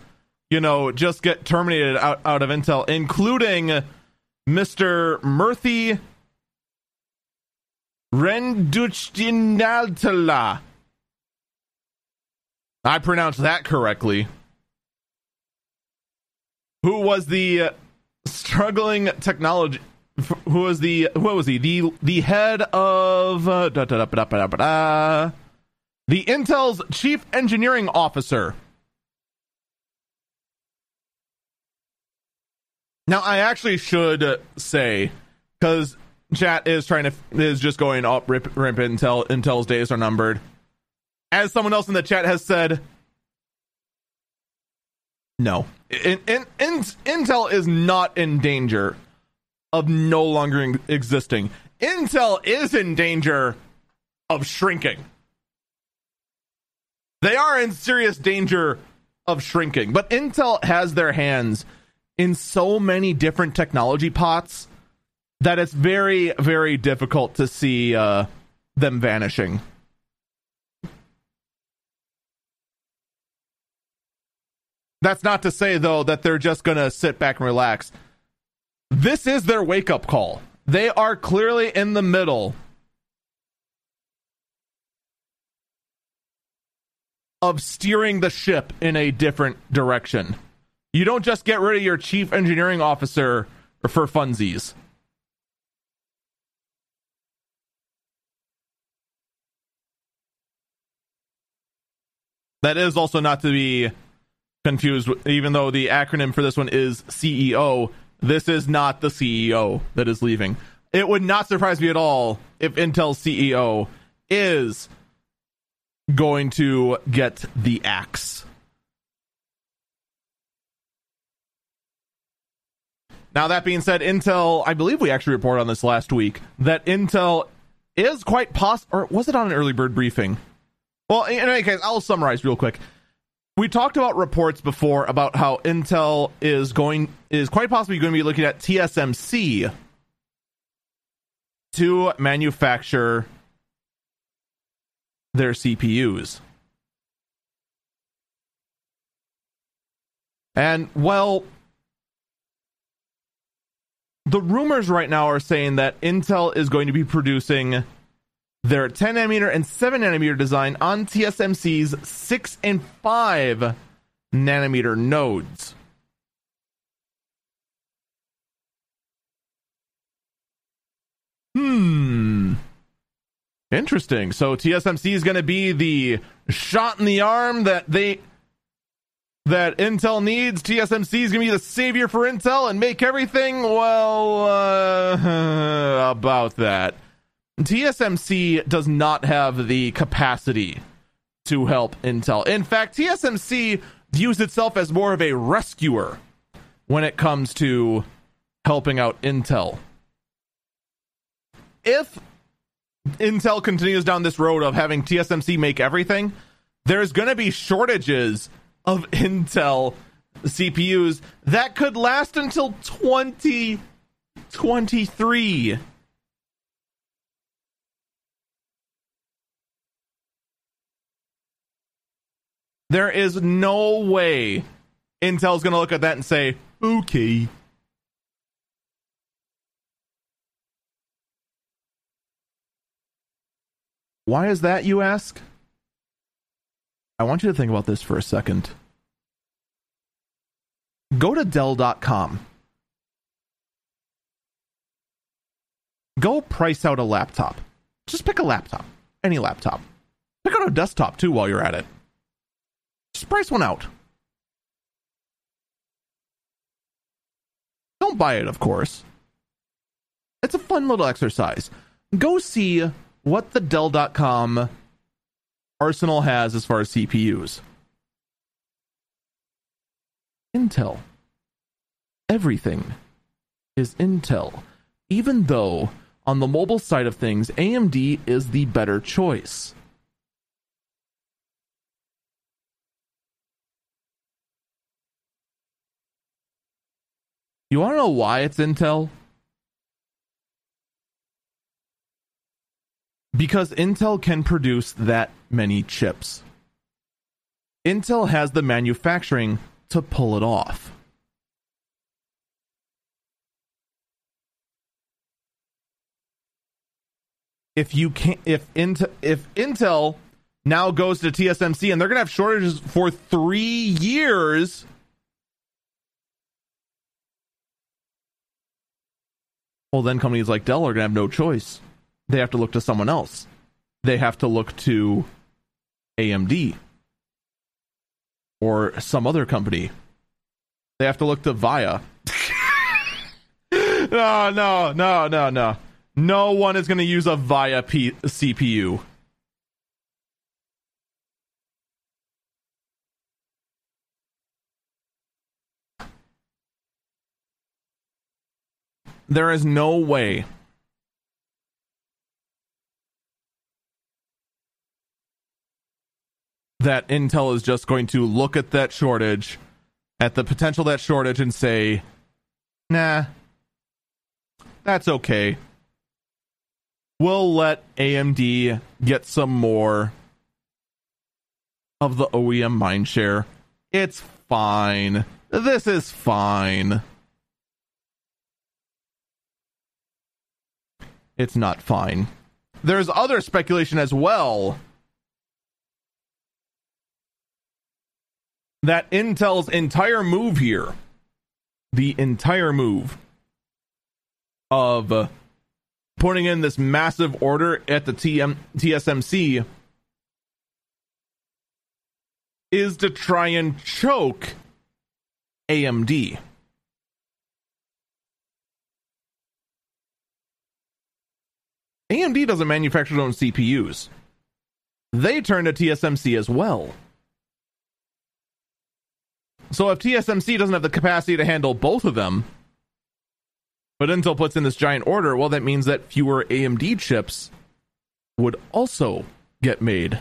you know, just get terminated out, out of Intel, including Mr. Murthy Renduchinaltala. I pronounced that correctly. Who was the uh, struggling technology who was the what was he the the head of uh, da, da, da, the Intel's chief engineering officer. Now I actually should say because chat is trying to is just going up rip rip Intel Intel's days are numbered. As someone else in the chat has said, no, in, in, in, Intel is not in danger of no longer existing. Intel is in danger of shrinking. They are in serious danger of shrinking, but Intel has their hands in so many different technology pots that it's very, very difficult to see uh, them vanishing. That's not to say, though, that they're just going to sit back and relax. This is their wake up call. They are clearly in the middle of steering the ship in a different direction. You don't just get rid of your chief engineering officer for funsies. That is also not to be confused, even though the acronym for this one is CEO this is not the CEO that is leaving. It would not surprise me at all if Intel's CEO is going to get the axe. Now, that being said, Intel, I believe we actually reported on this last week, that Intel is quite possible, or was it on an early bird briefing? Well, in any case, I'll summarize real quick we talked about reports before about how Intel is going is quite possibly going to be looking at TSMC to manufacture their CPUs. And well, the rumors right now are saying that Intel is going to be producing their 10 nanometer and 7 nanometer design on TSMC's 6 and 5 nanometer nodes. Hmm. Interesting. So TSMC is going to be the shot in the arm that they that Intel needs. TSMC is going to be the savior for Intel and make everything well uh, about that. TSMC does not have the capacity to help Intel. In fact, TSMC views itself as more of a rescuer when it comes to helping out Intel. If Intel continues down this road of having TSMC make everything, there's going to be shortages of Intel CPUs that could last until 2023. There is no way Intel's going to look at that and say, okay. Why is that, you ask? I want you to think about this for a second. Go to Dell.com. Go price out a laptop. Just pick a laptop, any laptop. Pick out a desktop too while you're at it. Just price one out. Don't buy it, of course. It's a fun little exercise. Go see what the Dell.com arsenal has as far as CPUs. Intel. Everything is Intel, even though on the mobile side of things, AMD is the better choice. You want to know why it's Intel? Because Intel can produce that many chips. Intel has the manufacturing to pull it off. If you can't, if Intel, if Intel now goes to TSMC and they're going to have shortages for three years, well, then companies like Dell are going to have no choice. They have to look to someone else. They have to look to AMD or some other company. They have to look to VIA. no, no, no, no, no. No one is going to use a VIA P- CPU. There is no way that Intel is just going to look at that shortage, at the potential that shortage, and say, nah, that's okay. We'll let AMD get some more of the OEM mindshare. It's fine. This is fine. It's not fine. There's other speculation as well that Intel's entire move here, the entire move of putting in this massive order at the TM, TSMC is to try and choke AMD. AMD doesn't manufacture their own CPUs. They turn to TSMC as well. So if TSMC doesn't have the capacity to handle both of them, but Intel puts in this giant order, well, that means that fewer AMD chips would also get made.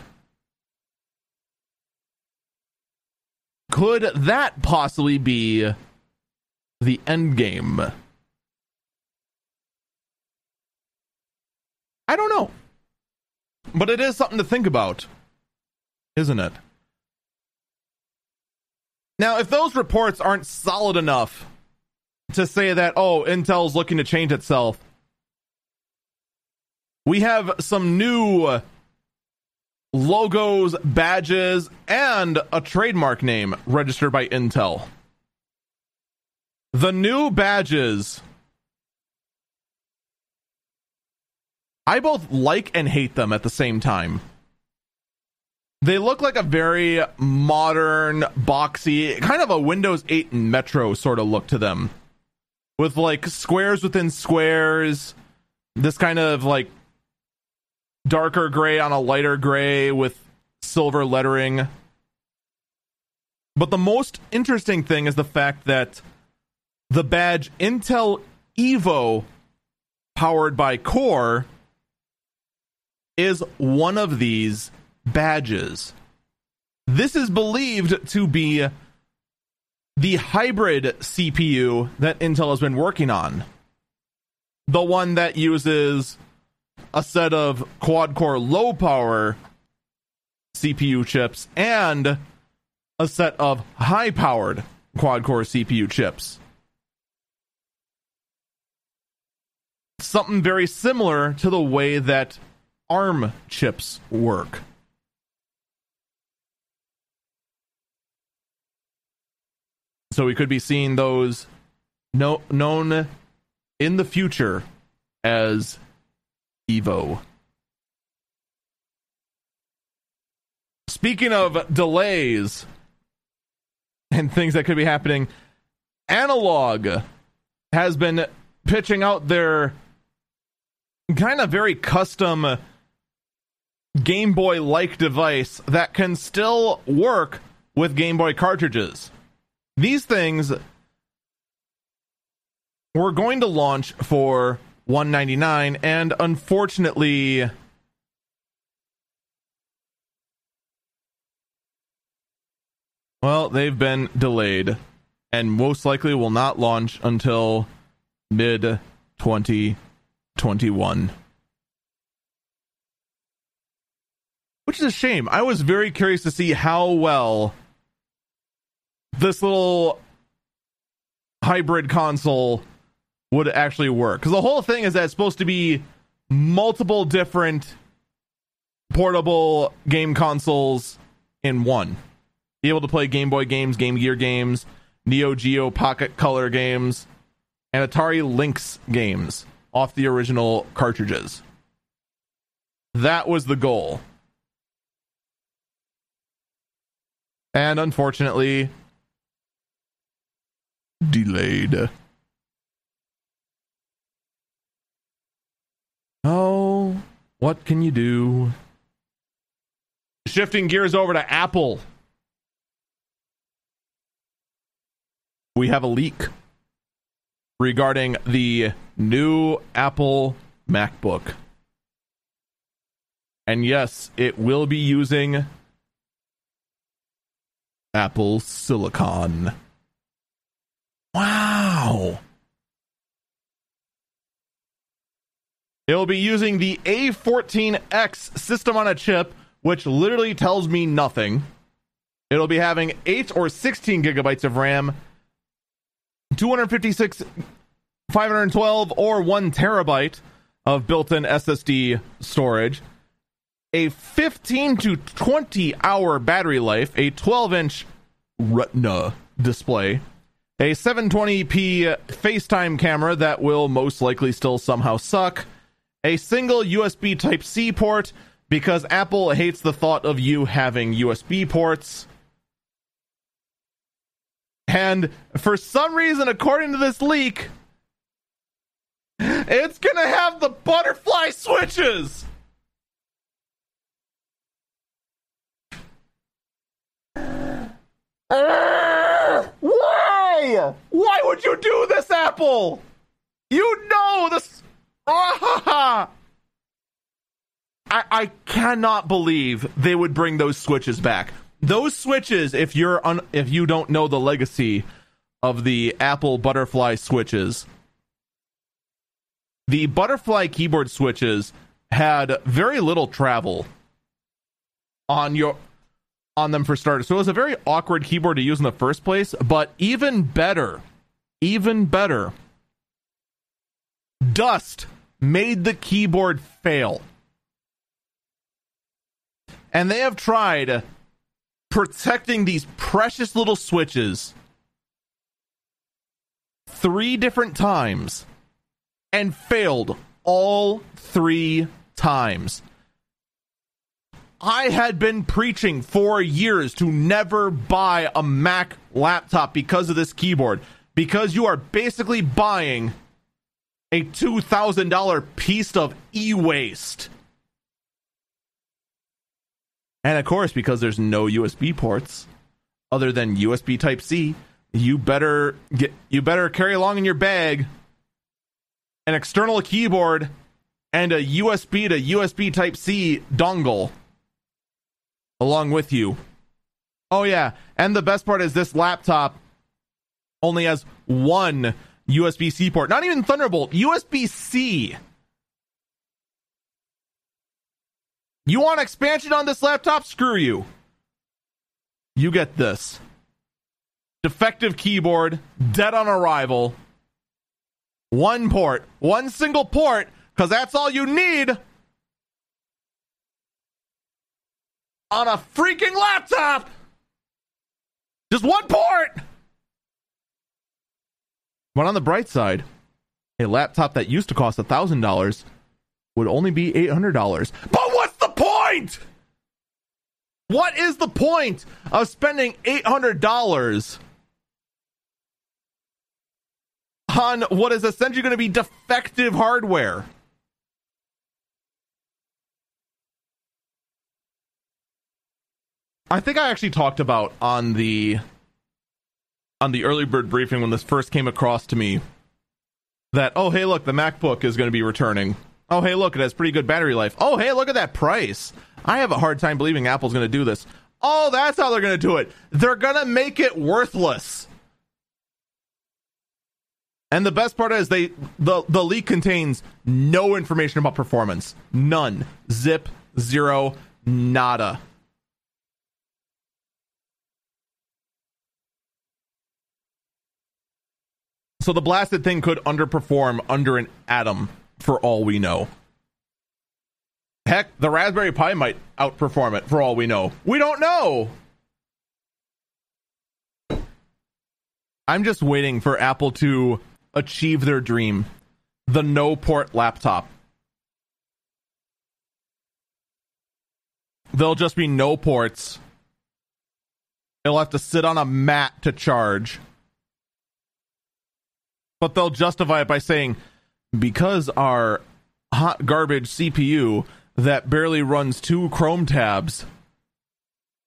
Could that possibly be the end game? I don't know. But it is something to think about, isn't it? Now, if those reports aren't solid enough to say that, oh, Intel's looking to change itself, we have some new logos, badges, and a trademark name registered by Intel. The new badges. I both like and hate them at the same time. They look like a very modern, boxy, kind of a Windows 8 Metro sort of look to them. With like squares within squares, this kind of like darker gray on a lighter gray with silver lettering. But the most interesting thing is the fact that the badge Intel Evo powered by Core is one of these badges. This is believed to be the hybrid CPU that Intel has been working on. The one that uses a set of quad core low power CPU chips and a set of high powered quad core CPU chips. Something very similar to the way that ARM chips work. So we could be seeing those no, known in the future as Evo. Speaking of delays and things that could be happening, Analogue has been pitching out their kind of very custom Game Boy like device that can still work with Game Boy cartridges. These things were going to launch for 199 and unfortunately well they've been delayed and most likely will not launch until mid 2021 which is a shame i was very curious to see how well this little hybrid console would actually work. Because the whole thing is that it's supposed to be multiple different portable game consoles in one. Be able to play Game Boy games, Game Gear games, Neo Geo Pocket Color games, and Atari Lynx games off the original cartridges. That was the goal. And unfortunately, delayed. Oh, what can you do? Shifting gears over to Apple. We have a leak regarding the new Apple MacBook. And yes, it will be using Apple Silicon. Wow. It will be using the A14X system on a chip, which literally tells me nothing. It'll be having 8 or 16 gigabytes of RAM, 256, 512, or 1 terabyte of built in SSD storage, a 15 to 20 hour battery life, a 12 inch Retina display, a 720p FaceTime camera that will most likely still somehow suck, a single USB Type C port because Apple hates the thought of you having USB ports. And for some reason, according to this leak, it's to have the butterfly switches. Uh, why? Why would you do this, Apple? You know this. I, I cannot believe they would bring those switches back. Those switches, if you're un, if you don't know the legacy of the Apple butterfly switches, the butterfly keyboard switches had very little travel on your on them for starters. So it was a very awkward keyboard to use in the first place, but even better, even better, dust made the keyboard fail. And they have tried protecting these precious little switches three different times and failed all three times. I had been preaching for years to never buy a Mac laptop because of this keyboard. Because you are basically buying a $2,000 piece of e waste. And of course, because there's no USB ports other than USB Type C, you better get you better carry along in your bag an external keyboard and a USB to USB Type C dongle along with you. Oh yeah, and the best part is this laptop only has one USB C port. Not even Thunderbolt, USB C. You want expansion on this laptop? Screw you. You get this. Defective keyboard, dead on arrival. One port, one single port, because that's all you need on a freaking laptop. Just one port. But on the bright side, a laptop that used to cost $1,000 would only be $800. But what's the point? What is the point of spending $800 on what is essentially going to be defective hardware? I think I actually talked about on the on the early bird briefing when this first came across to me that oh hey look the MacBook is going to be returning. Oh hey look it has pretty good battery life. Oh hey look at that price. I have a hard time believing Apple's going to do this. Oh that's how they're going to do it. They're going to make it worthless. And the best part is they the the leak contains no information about performance. None. Zip, zero, nada. So the blasted thing could underperform under an atom for all we know. Heck, the Raspberry Pi might outperform it for all we know. We don't know. I'm just waiting for Apple to achieve their dream the no port laptop. There'll just be no ports. It'll have to sit on a mat to charge but they'll justify it by saying because our hot garbage CPU that barely runs two Chrome tabs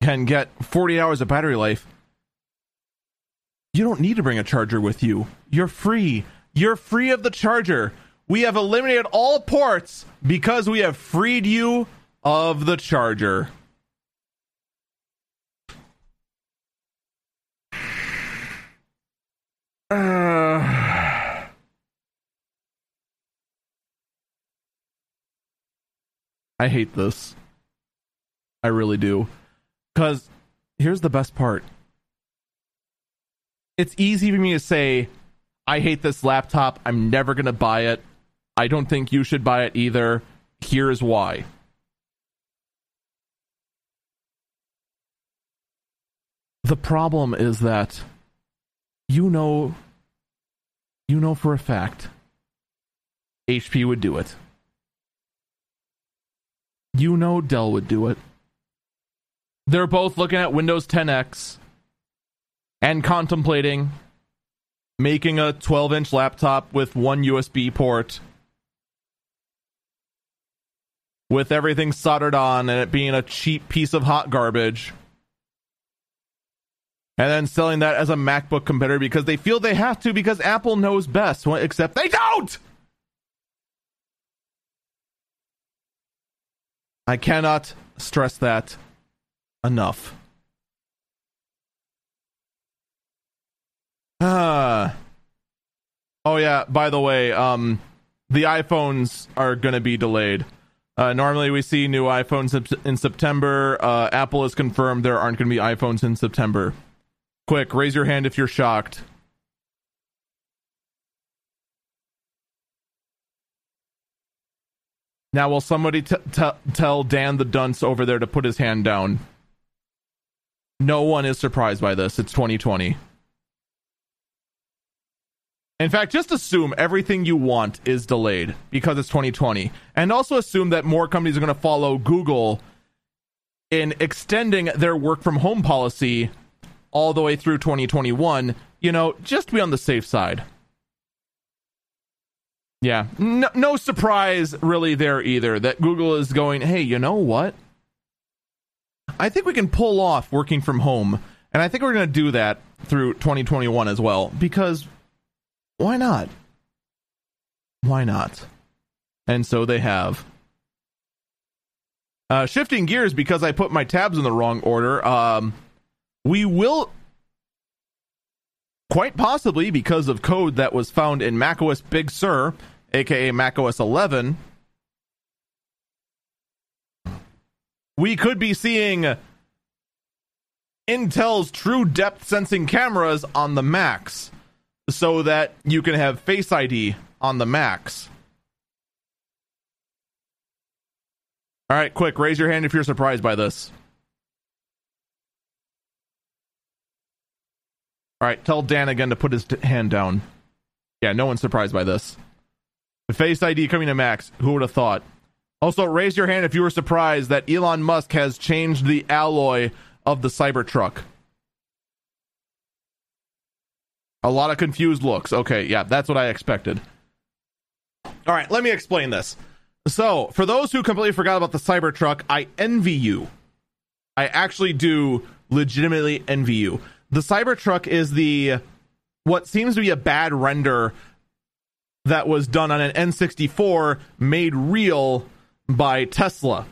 can get 40 hours of battery life. You don't need to bring a charger with you. You're free. You're free of the charger. We have eliminated all ports because we have freed you of the charger. Uh... I hate this. I really do. Because here's the best part it's easy for me to say, I hate this laptop. I'm never going to buy it. I don't think you should buy it either. Here's why. The problem is that you know you know for a fact HP would do it. You know Dell would do it. They're both looking at Windows 10X and contemplating making a 12 inch laptop with one USB port with everything soldered on and it being a cheap piece of hot garbage. And then selling that as a MacBook competitor because they feel they have to because Apple knows best, except they don't! I cannot stress that enough. Ah. Oh yeah, by the way, um the iPhones are going to be delayed. Uh, normally we see new iPhones in September. Uh, Apple has confirmed there aren't going to be iPhones in September. Quick, raise your hand if you're shocked. Now, will somebody t- t- tell Dan the dunce over there to put his hand down? No one is surprised by this. It's 2020. In fact, just assume everything you want is delayed because it's 2020. And also assume that more companies are going to follow Google in extending their work from home policy all the way through 2021, you know, just be on the safe side. Yeah, no, no surprise really there either that Google is going, hey, you know what? I think we can pull off working from home. And I think we're going to do that through 2021 as well because why not? Why not? And so they have. Uh, shifting gears because I put my tabs in the wrong order. Um, we will quite possibly because of code that was found in macOS Big Sur, aka macOS 11, we could be seeing Intel's true depth sensing cameras on the Macs so that you can have Face ID on the Macs. All right, quick, raise your hand if you're surprised by this. All right, tell Dan again to put his hand down. Yeah, no one's surprised by this. The Face ID coming to Macs. Who would have thought? Also, raise your hand if you were surprised that Elon Musk has changed the alloy of the Cybertruck. A lot of confused looks. Okay, yeah, that's what I expected. All right, let me explain this. So, for those who completely forgot about the Cybertruck, I envy you. I actually do legitimately envy you the Cybertruck is the what seems to be a bad render that was done on an N64 made real by Tesla.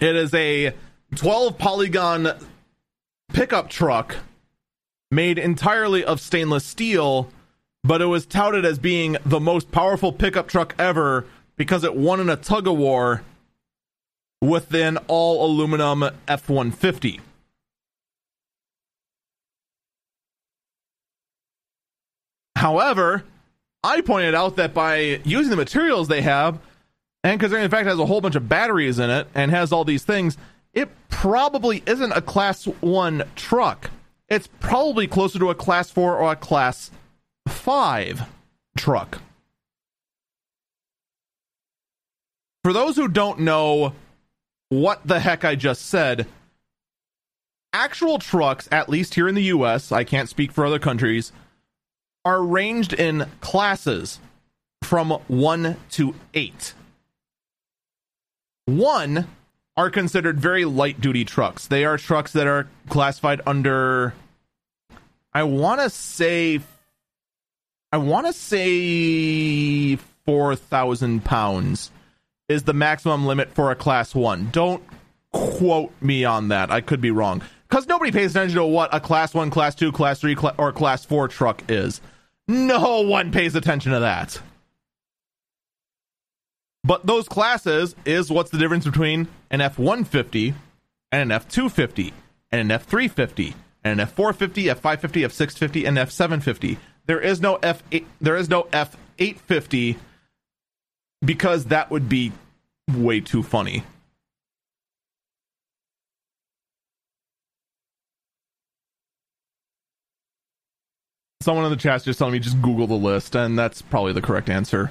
It is a 12 polygon pickup truck made entirely of stainless steel, but it was touted as being the most powerful pickup truck ever because it won in a tug of war with an all aluminum F 150. However, I pointed out that by using the materials they have, and considering in fact has a whole bunch of batteries in it and has all these things, it probably isn't a class one truck. It's probably closer to a class four or a class five truck. For those who don't know what the heck I just said, actual trucks, at least here in the US, I can't speak for other countries, are ranged in classes from 1 to 8. 1 are considered very light duty trucks. They are trucks that are classified under I want to say I want to say 4,000 pounds is the maximum limit for a class 1. Don't quote me on that. I could be wrong. Because nobody pays attention to what a class 1, class 2, class 3, cl- or class 4 truck is. No one pays attention to that. But those classes is what's the difference between an F 150 and an F 250 and an F 350 and an F 450, F 550, F 650, and F 750. There is no F 8, there is no F 850 because that would be way too funny. Someone in the chat just telling me just Google the list, and that's probably the correct answer.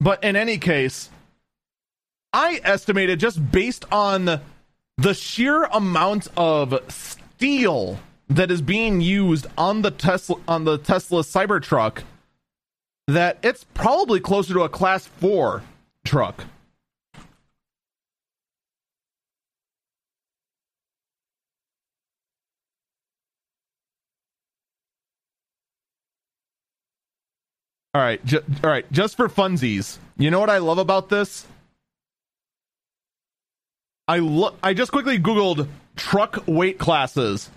But in any case, I estimated just based on the sheer amount of steel that is being used on the Tesla on the Tesla Cybertruck that it's probably closer to a class 4 truck. All right, ju- all right. Just for funsies, you know what I love about this? I look. I just quickly Googled truck weight classes,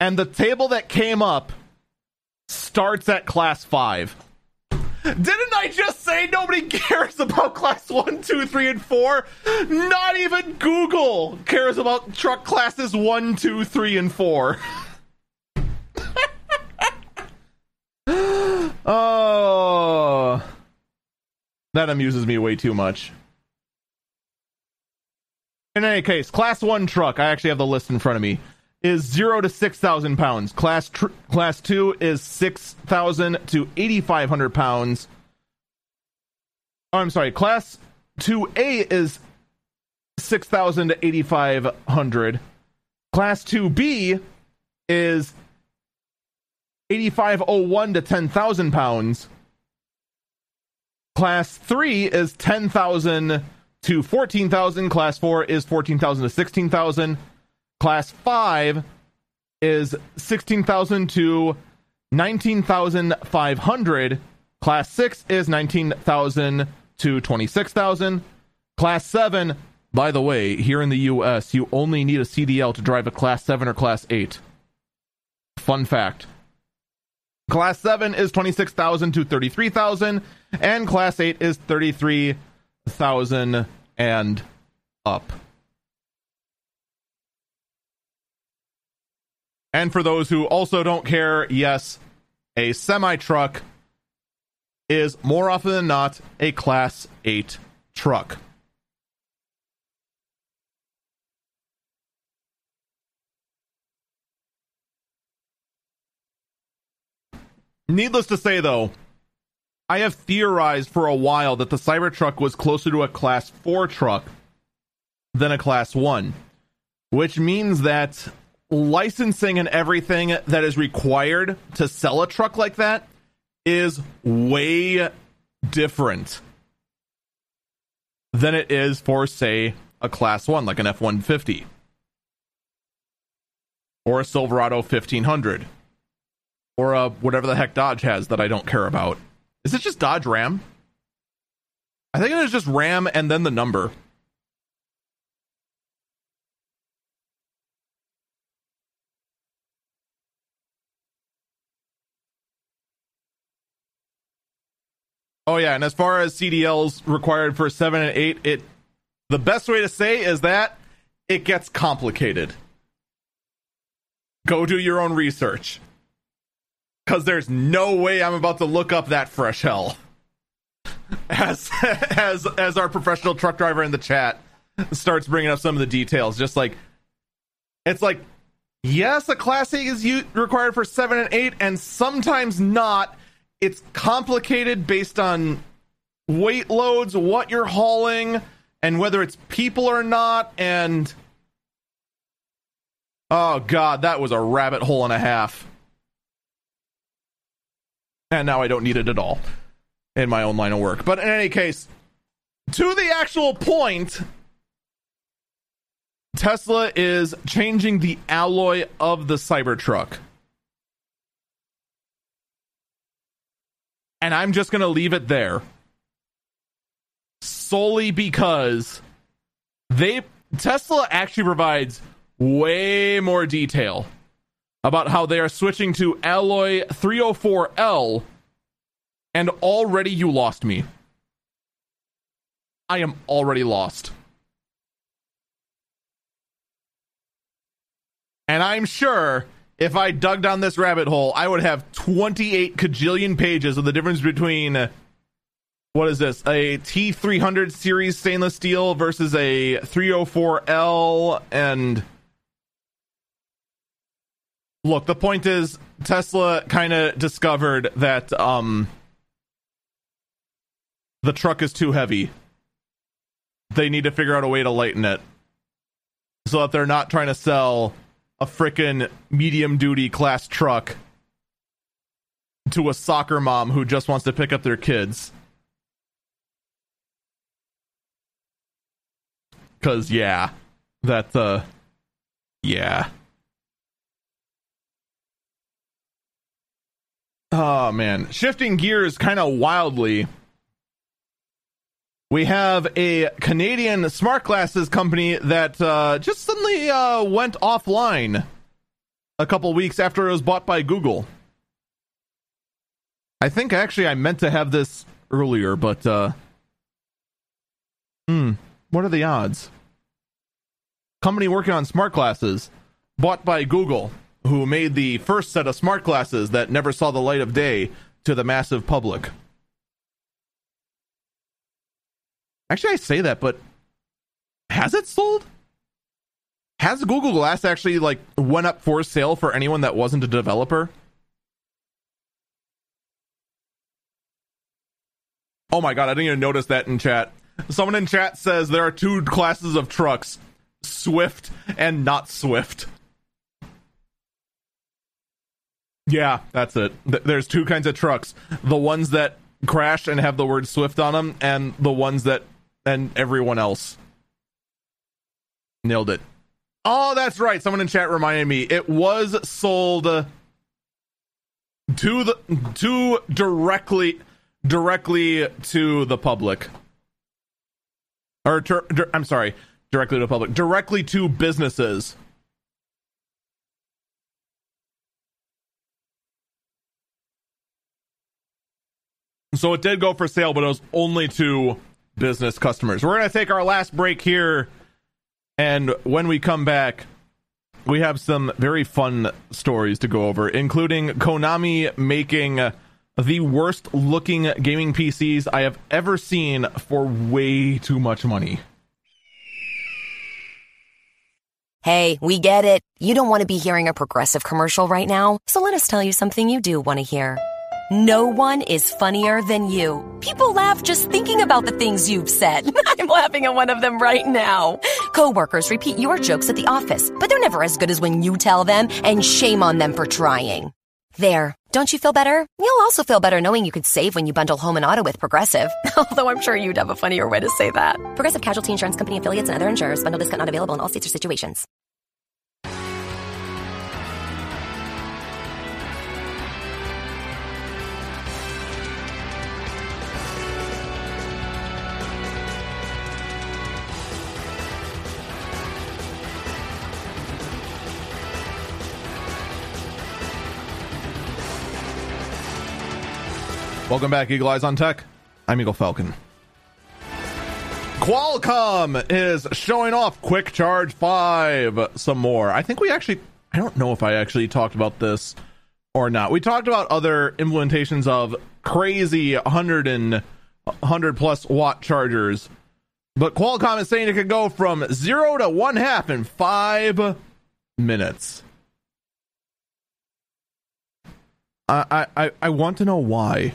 and the table that came up starts at class five. Didn't I just say nobody cares about class one, two, three, and four? Not even Google cares about truck classes one, two, three, and four. Oh, that amuses me way too much. In any case, class one truck, I actually have the list in front of me, is zero to six thousand pounds. Class tr- class two is six thousand to eighty five hundred pounds. Oh, I'm sorry. Class two A is six thousand to eighty five hundred. Class two B is 8501 to 10,000 pounds. Class 3 is 10,000 to 14,000. Class 4 is 14,000 to 16,000. Class 5 is 16,000 to 19,500. Class 6 is 19,000 to 26,000. Class 7, by the way, here in the US, you only need a CDL to drive a Class 7 or Class 8. Fun fact. Class 7 is 26,000 to 33,000 and class 8 is 33,000 and up. And for those who also don't care, yes, a semi truck is more often than not a class 8 truck. Needless to say, though, I have theorized for a while that the Cybertruck was closer to a Class 4 truck than a Class 1, which means that licensing and everything that is required to sell a truck like that is way different than it is for, say, a Class 1, like an F 150 or a Silverado 1500 or uh, whatever the heck Dodge has that I don't care about. Is it just Dodge Ram? I think it is just Ram and then the number. Oh yeah, and as far as CDLs required for 7 and 8, it the best way to say is that it gets complicated. Go do your own research because there's no way I'm about to look up that fresh hell. As as as our professional truck driver in the chat starts bringing up some of the details, just like it's like yes, a class A is u- required for seven and eight, and sometimes not. It's complicated based on weight loads, what you're hauling, and whether it's people or not, and oh god, that was a rabbit hole and a half and now I don't need it at all in my own line of work. But in any case, to the actual point, Tesla is changing the alloy of the Cybertruck. And I'm just going to leave it there. Solely because they Tesla actually provides way more detail about how they are switching to Alloy 304L, and already you lost me. I am already lost. And I'm sure if I dug down this rabbit hole, I would have 28 cajillion pages of the difference between uh, what is this? A T300 series stainless steel versus a 304L and look, the point is Tesla kind of discovered that um the truck is too heavy. They need to figure out a way to lighten it so that they're not trying to sell a freaking medium duty class truck to a soccer mom who just wants to pick up their kids. Cause yeah, that uh yeah. Oh man, shifting gears kind of wildly. We have a Canadian smart glasses company that uh, just suddenly uh, went offline a couple weeks after it was bought by Google. I think actually I meant to have this earlier, but uh, hmm, what are the odds? Company working on smart glasses bought by Google who made the first set of smart glasses that never saw the light of day to the massive public. Actually, I say that, but has it sold? Has Google Glass actually like went up for sale for anyone that wasn't a developer? Oh my god, I didn't even notice that in chat. Someone in chat says there are two classes of trucks, Swift and not Swift. Yeah, that's it. There's two kinds of trucks: the ones that crash and have the word Swift on them, and the ones that and everyone else. Nailed it. Oh, that's right. Someone in chat reminded me. It was sold to the to directly directly to the public. Or ter, I'm sorry, directly to the public. Directly to businesses So it did go for sale, but it was only to business customers. We're going to take our last break here. And when we come back, we have some very fun stories to go over, including Konami making the worst looking gaming PCs I have ever seen for way too much money. Hey, we get it. You don't want to be hearing a progressive commercial right now, so let us tell you something you do want to hear. No one is funnier than you. People laugh just thinking about the things you've said. I'm laughing at one of them right now. Coworkers repeat your jokes at the office, but they're never as good as when you tell them, and shame on them for trying. There. Don't you feel better? You'll also feel better knowing you could save when you bundle home and auto with Progressive. Although I'm sure you'd have a funnier way to say that. Progressive Casualty Insurance Company affiliates and other insurers. Bundle discount not available in all states or situations. Welcome back, Eagle Eyes on Tech. I'm Eagle Falcon. Qualcomm is showing off Quick Charge 5 some more. I think we actually, I don't know if I actually talked about this or not. We talked about other implementations of crazy 100 and 100 plus watt chargers, but Qualcomm is saying it could go from zero to one half in five minutes. I, I, I want to know why.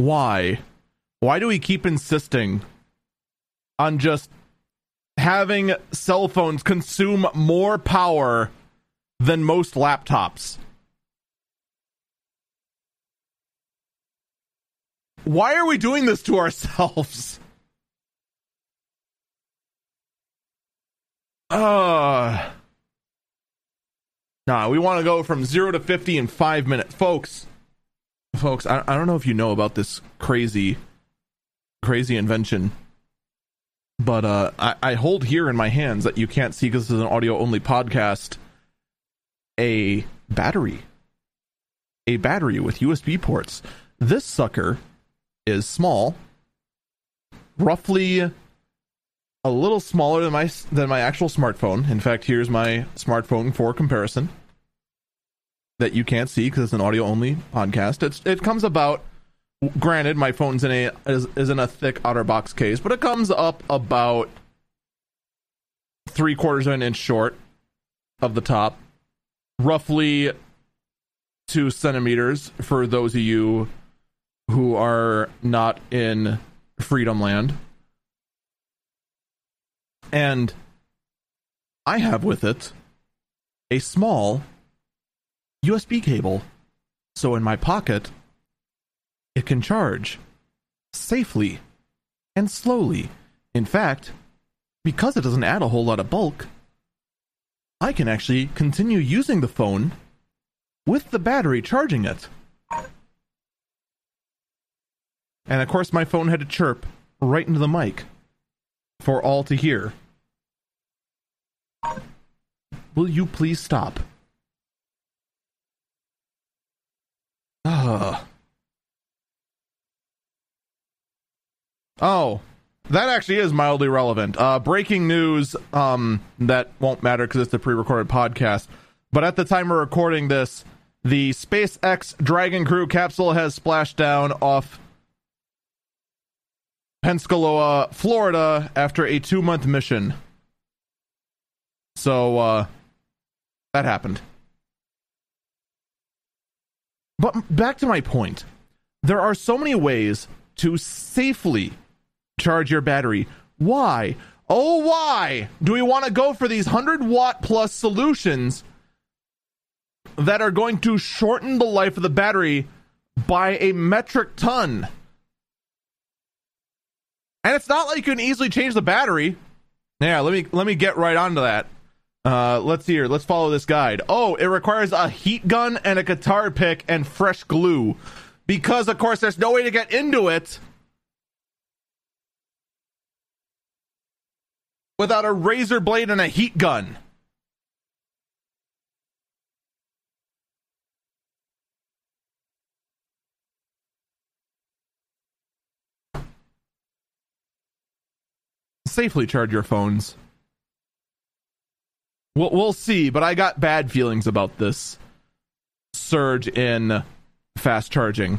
Why? Why do we keep insisting on just having cell phones consume more power than most laptops? Why are we doing this to ourselves? Uh Nah, we want to go from 0 to 50 in 5 minutes. Folks, folks, I, I don't know if you know about this crazy, crazy invention, but uh, I, I hold here in my hands that you can't see because this is an audio only podcast a battery. A battery with USB ports. This sucker is small, roughly a little smaller than my than my actual smartphone. In fact, here's my smartphone for comparison that you can't see because it's an audio only podcast. It's it comes about. Granted, my phone's in a is, is in a thick OtterBox case, but it comes up about three quarters of an inch short of the top, roughly two centimeters for those of you who are not in Freedom Land. And I have with it a small USB cable. So in my pocket, it can charge safely and slowly. In fact, because it doesn't add a whole lot of bulk, I can actually continue using the phone with the battery charging it. And of course, my phone had to chirp right into the mic for all to hear. Will you please stop? Uh. Oh, that actually is mildly relevant. Uh, breaking news um, that won't matter because it's a pre recorded podcast. But at the time we're recording this, the SpaceX Dragon Crew capsule has splashed down off Pensacola, Florida, after a two month mission. So, uh, that happened. But back to my point. There are so many ways to safely charge your battery. Why? Oh, why do we want to go for these 100 watt plus solutions that are going to shorten the life of the battery by a metric ton? And it's not like you can easily change the battery. Yeah, let me let me get right onto that. Uh, let's see here. Let's follow this guide. Oh, it requires a heat gun and a guitar pick and fresh glue. Because, of course, there's no way to get into it without a razor blade and a heat gun. Safely charge your phones. We'll, we'll see, but I got bad feelings about this surge in fast charging.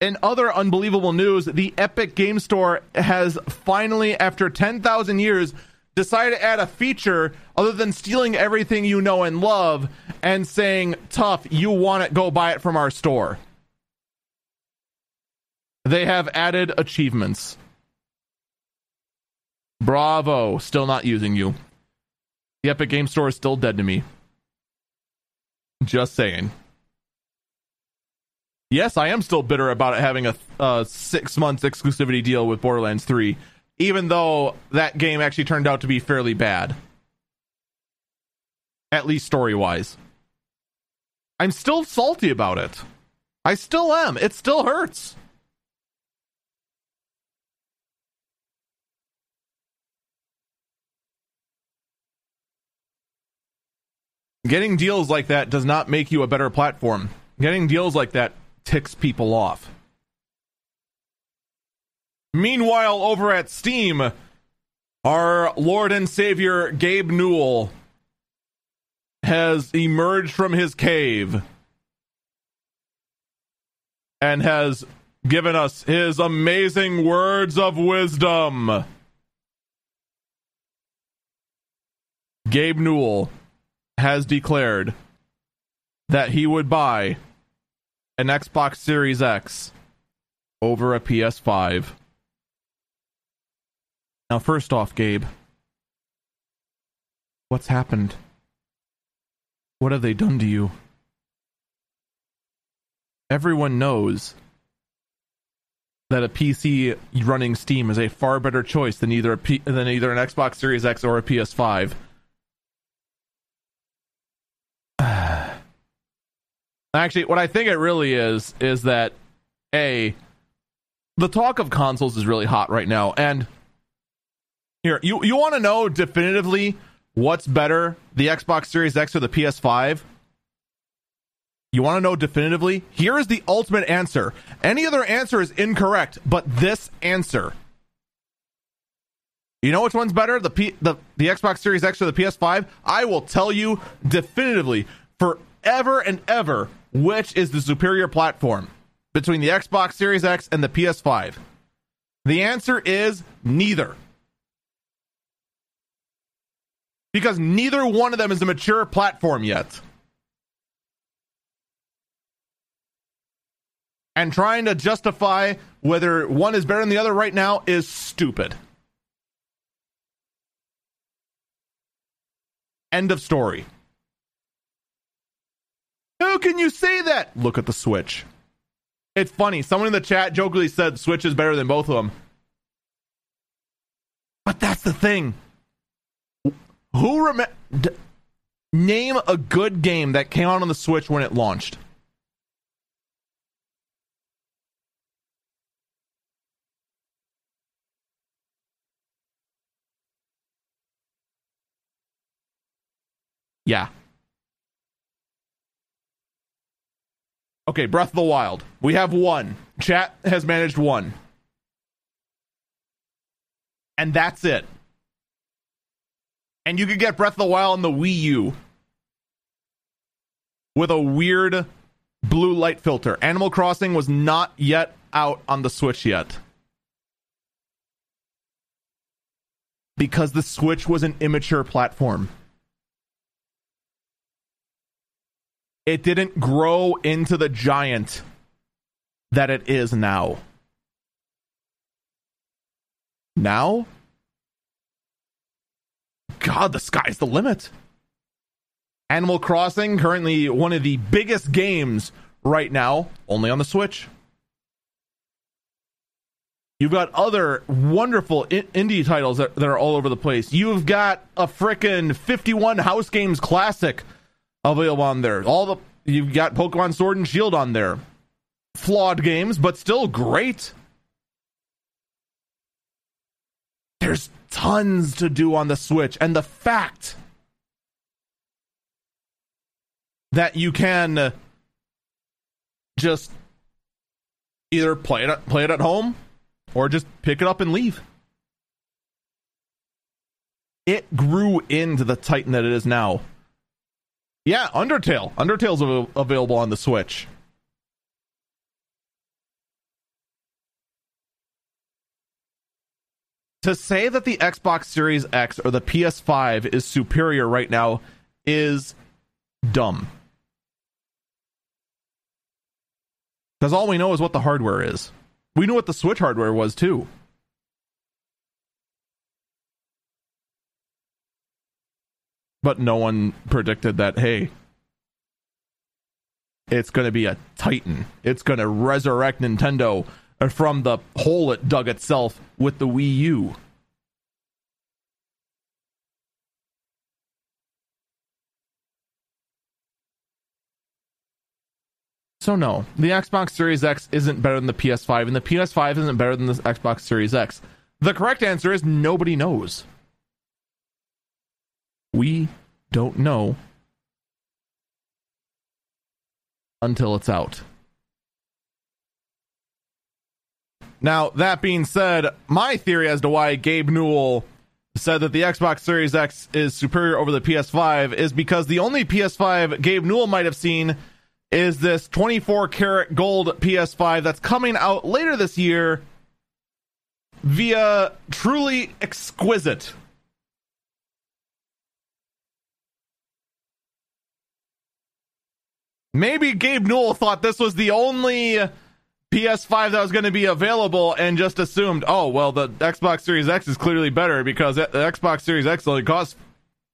In other unbelievable news, the Epic Game Store has finally, after 10,000 years, decided to add a feature other than stealing everything you know and love and saying, tough, you want it, go buy it from our store. They have added achievements. Bravo, still not using you. The Epic Game Store is still dead to me. Just saying. Yes, I am still bitter about it having a, a six months exclusivity deal with Borderlands 3, even though that game actually turned out to be fairly bad. At least story wise. I'm still salty about it. I still am. It still hurts. Getting deals like that does not make you a better platform. Getting deals like that ticks people off. Meanwhile, over at Steam, our Lord and Savior Gabe Newell has emerged from his cave and has given us his amazing words of wisdom. Gabe Newell has declared that he would buy an Xbox Series X over a PS5. Now, first off, Gabe, what's happened? What have they done to you? Everyone knows that a PC running Steam is a far better choice than either P- than either an Xbox Series X or a PS5. Actually, what I think it really is is that a the talk of consoles is really hot right now, and here you you want to know definitively what's better, the Xbox Series X or the PS5? You want to know definitively? Here is the ultimate answer. Any other answer is incorrect, but this answer. You know which one's better, the P, the the Xbox Series X or the PS5? I will tell you definitively forever and ever which is the superior platform between the Xbox Series X and the PS5? The answer is neither. Because neither one of them is a mature platform yet. And trying to justify whether one is better than the other right now is stupid. End of story. How can you say that? Look at the Switch. It's funny. Someone in the chat jokingly said Switch is better than both of them. But that's the thing. Who remember? D- name a good game that came out on the Switch when it launched. Yeah. Okay, Breath of the Wild. We have one. Chat has managed one. And that's it. And you could get Breath of the Wild on the Wii U with a weird blue light filter. Animal Crossing was not yet out on the Switch yet. Because the Switch was an immature platform. It didn't grow into the giant that it is now. Now? God, the sky's the limit. Animal Crossing, currently one of the biggest games right now, only on the Switch. You've got other wonderful indie titles that, that are all over the place. You've got a frickin' 51 House Games Classic available on there. All the you've got Pokemon Sword and Shield on there. Flawed games, but still great. There's tons to do on the Switch, and the fact that you can just either play it play it at home or just pick it up and leave. it grew into the Titan that it is now. Yeah, Undertale. Undertale's av- available on the Switch. To say that the Xbox Series X or the PS5 is superior right now is dumb. Because all we know is what the hardware is. We knew what the Switch hardware was too. But no one predicted that, hey, it's going to be a Titan. It's going to resurrect Nintendo from the hole it dug itself with the Wii U. So no, the Xbox Series X isn't better than the PS5, and the PS5 isn't better than the Xbox Series X. The correct answer is nobody knows. We don't know until it's out. Now, that being said, my theory as to why Gabe Newell said that the Xbox Series X is superior over the PS5 is because the only PS5 Gabe Newell might have seen is this 24 karat gold PS5 that's coming out later this year via Truly Exquisite. Maybe Gabe Newell thought this was the only PS5 that was going to be available and just assumed, oh, well, the Xbox Series X is clearly better because the Xbox Series X only costs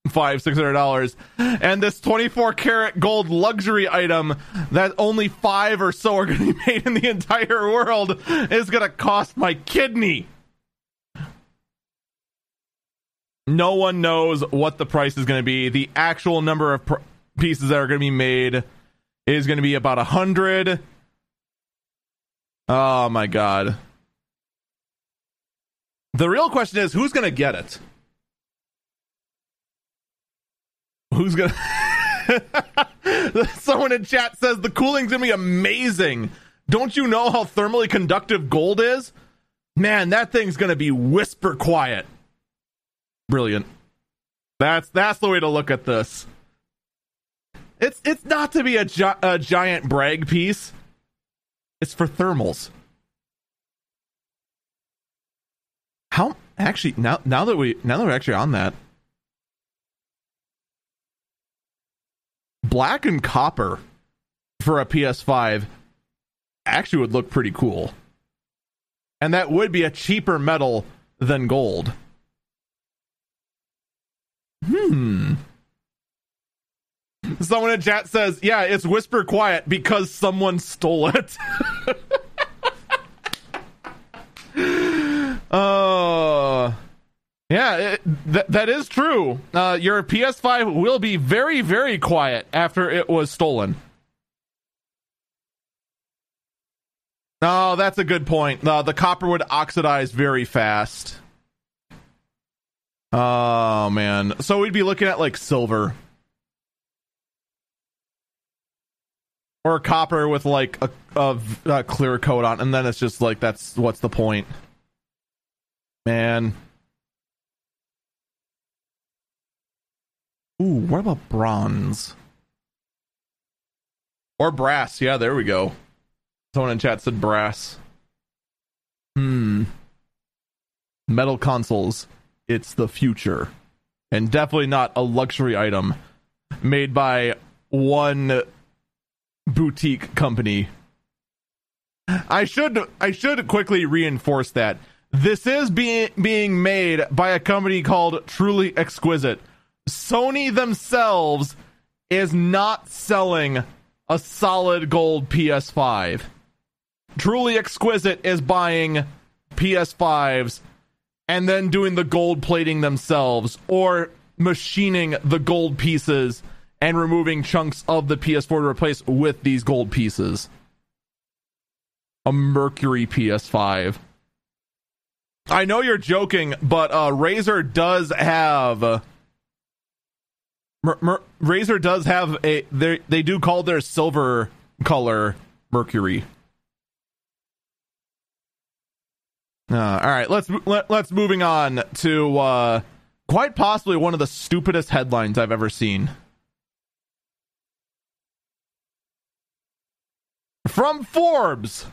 five six hundred dollars. And this 24 karat gold luxury item that only five or so are going to be made in the entire world is going to cost my kidney. No one knows what the price is going to be. The actual number of pr- pieces that are going to be made is going to be about a hundred oh my god the real question is who's going to get it Who's gonna? Someone in chat says the cooling's gonna be amazing. Don't you know how thermally conductive gold is? Man, that thing's gonna be whisper quiet. Brilliant. That's that's the way to look at this. It's it's not to be a, gi- a giant brag piece. It's for thermals. How actually now now that we now that we're actually on that, black and copper for a PS5 actually would look pretty cool. And that would be a cheaper metal than gold. Hmm. Someone in chat says, yeah, it's whisper quiet because someone stole it. Oh. uh, yeah, that is true. Uh, your PS5 will be very, very quiet after it was stolen. Oh, that's a good point. Uh, the copper would oxidize very fast. Oh, man. So we'd be looking at like silver. Or copper with like a, a, a clear coat on, and then it's just like, that's what's the point? Man. Ooh, what about bronze? Or brass. Yeah, there we go. Someone in chat said brass. Hmm. Metal consoles. It's the future. And definitely not a luxury item made by one boutique company. I should I should quickly reinforce that. This is being being made by a company called Truly Exquisite Sony themselves is not selling a solid gold PS5. Truly Exquisite is buying PS5s and then doing the gold plating themselves or machining the gold pieces and removing chunks of the PS4 to replace with these gold pieces. A Mercury PS5. I know you're joking, but uh, Razer does have Mer- Mer- Razer does have a they they do call their silver color Mercury. Uh, all right, let's let, let's moving on to uh, quite possibly one of the stupidest headlines I've ever seen. From Forbes.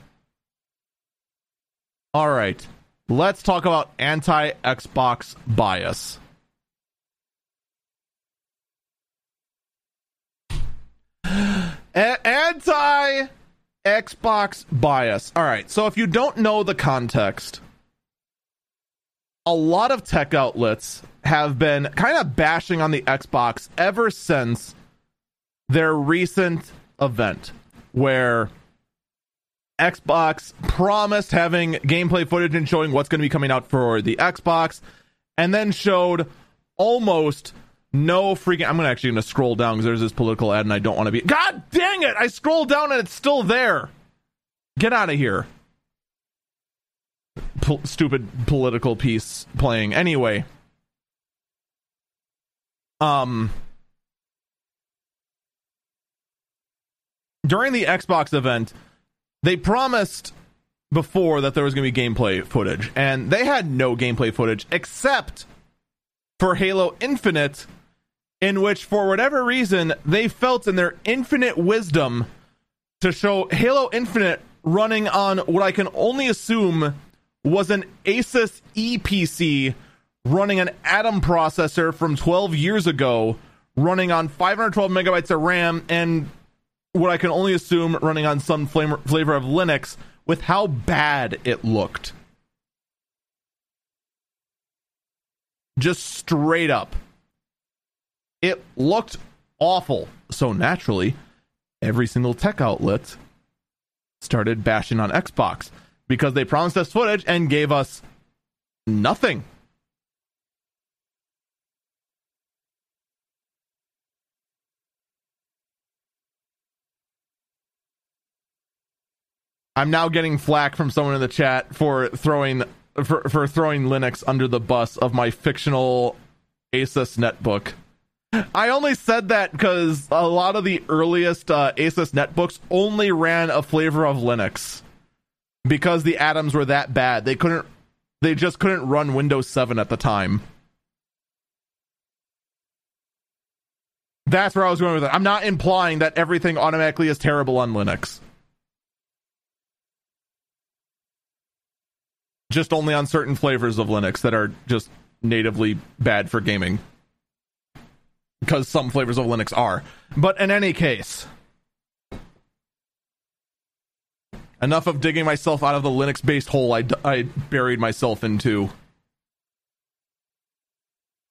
All right. Let's talk about anti Xbox bias. anti Xbox bias. All right. So if you don't know the context, a lot of tech outlets have been kind of bashing on the Xbox ever since their recent event where Xbox promised having gameplay footage and showing what's going to be coming out for the Xbox and then showed almost no freaking I'm gonna actually gonna scroll down because there's this political ad and I don't want to be God dang it! I scroll down and it's still there. Get out of here. Po- stupid political piece playing. Anyway. Um during the Xbox event, they promised before that there was going to be gameplay footage, and they had no gameplay footage except for Halo Infinite, in which, for whatever reason, they felt in their infinite wisdom to show Halo Infinite running on what I can only assume was an Asus Eee PC running an Atom processor from 12 years ago, running on 512 megabytes of RAM, and what I can only assume running on some flavor, flavor of Linux with how bad it looked. Just straight up. It looked awful. So naturally, every single tech outlet started bashing on Xbox because they promised us footage and gave us nothing. I'm now getting flack from someone in the chat for throwing for, for throwing Linux under the bus of my fictional Asus netbook. I only said that because a lot of the earliest uh, Asus netbooks only ran a flavor of Linux because the atoms were that bad. They couldn't, they just couldn't run Windows 7 at the time. That's where I was going with it. I'm not implying that everything automatically is terrible on Linux. Just only on certain flavors of Linux that are just natively bad for gaming because some flavors of Linux are. But in any case, enough of digging myself out of the Linux based hole I, I buried myself into.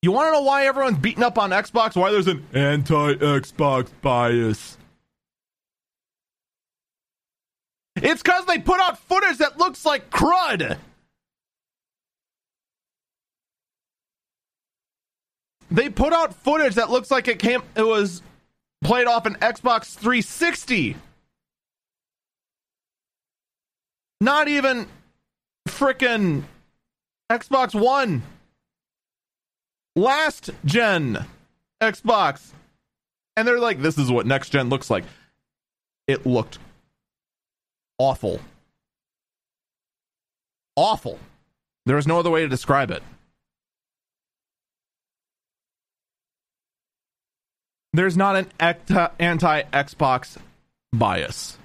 You want to know why everyone's beating up on Xbox? Why there's an anti Xbox bias? It's because they put out footage that looks like crud! They put out footage that looks like it came it was played off an Xbox 360. Not even frickin' Xbox One. Last gen Xbox. And they're like, this is what next gen looks like. It looked awful. Awful. There is no other way to describe it. There's not an anti Xbox bias.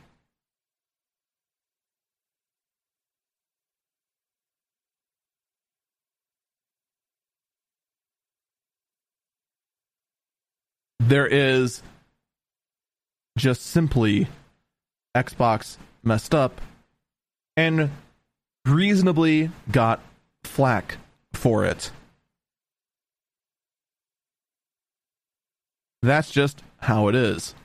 There is just simply Xbox messed up and reasonably got flack for it. That's just how it is.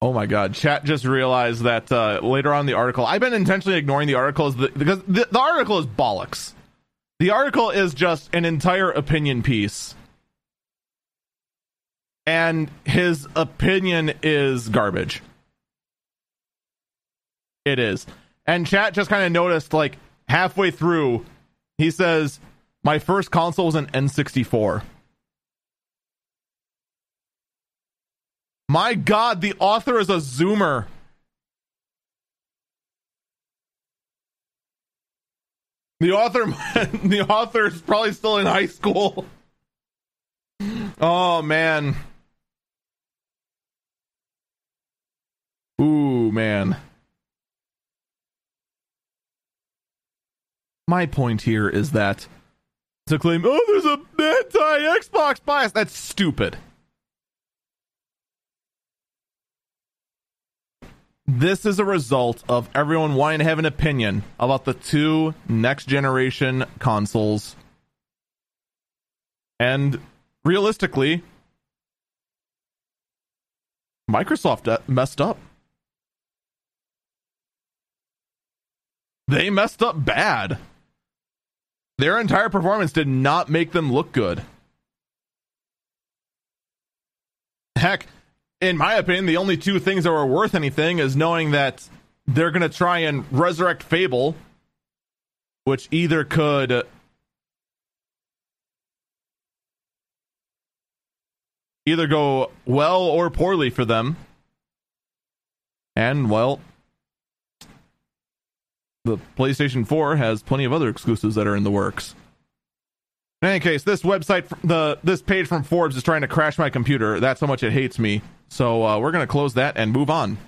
Oh my god, chat just realized that uh, later on the article, I've been intentionally ignoring the articles because the, the article is bollocks. The article is just an entire opinion piece. And his opinion is garbage. It is. And chat just kind of noticed, like, halfway through, he says, my first console was an N64. My god, the author is a zoomer. The author, the author is probably still in high school. Oh man. Ooh man. My point here is that to claim, oh, there's a anti Xbox bias, that's stupid. This is a result of everyone wanting to have an opinion about the two next generation consoles. And realistically, Microsoft uh, messed up. They messed up bad. Their entire performance did not make them look good. Heck, in my opinion, the only two things that were worth anything is knowing that they're going to try and resurrect Fable, which either could either go well or poorly for them. And well, the PlayStation 4 has plenty of other exclusives that are in the works. In any case, this website, the this page from Forbes is trying to crash my computer. That's how much it hates me. So uh, we're going to close that and move on.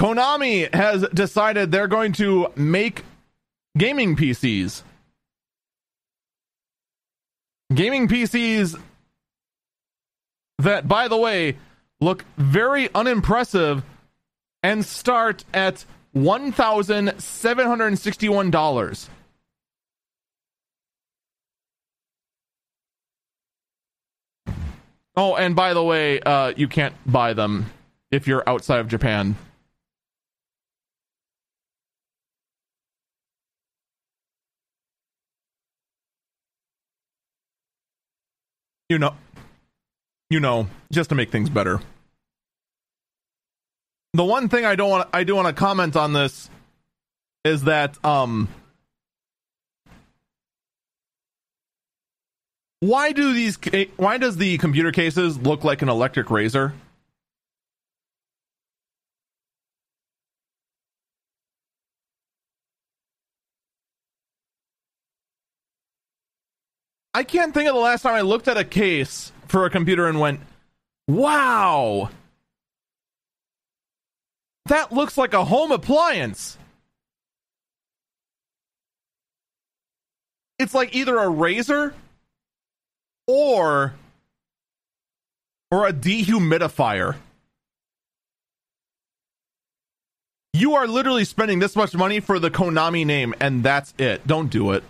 Konami has decided they're going to make gaming PCs. Gaming PCs that, by the way, look very unimpressive and start at $1,761. Oh, and by the way, uh, you can't buy them if you're outside of Japan. You know, you know, just to make things better. The one thing I don't want, I do want to comment on this is that um Why do these? Why does the computer cases look like an electric razor? I can't think of the last time I looked at a case for a computer and went, "Wow, that looks like a home appliance." It's like either a razor or or a dehumidifier. You are literally spending this much money for the Konami name, and that's it. Don't do it.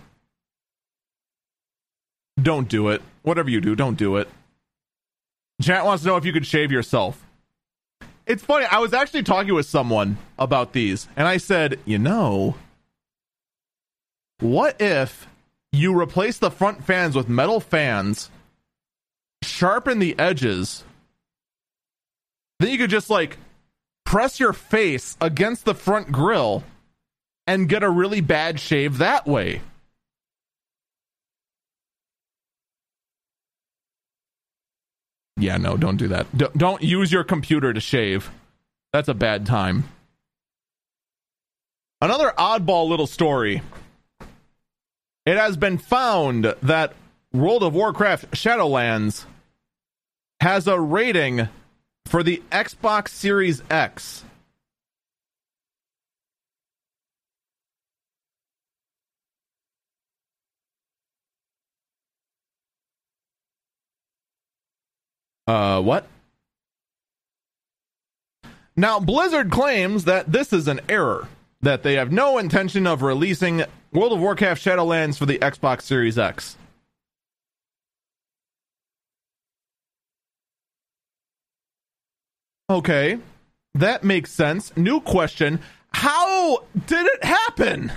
Don't do it. Whatever you do, don't do it. Chat wants to know if you could shave yourself. It's funny, I was actually talking with someone about these, and I said, you know, what if you replace the front fans with metal fans, sharpen the edges, then you could just like press your face against the front grill and get a really bad shave that way. Yeah, no, don't do that. D- don't use your computer to shave. That's a bad time. Another oddball little story it has been found that World of Warcraft Shadowlands has a rating for the Xbox Series X. Uh, what? Now, Blizzard claims that this is an error, that they have no intention of releasing World of Warcraft Shadowlands for the Xbox Series X. Okay, that makes sense. New question How did it happen?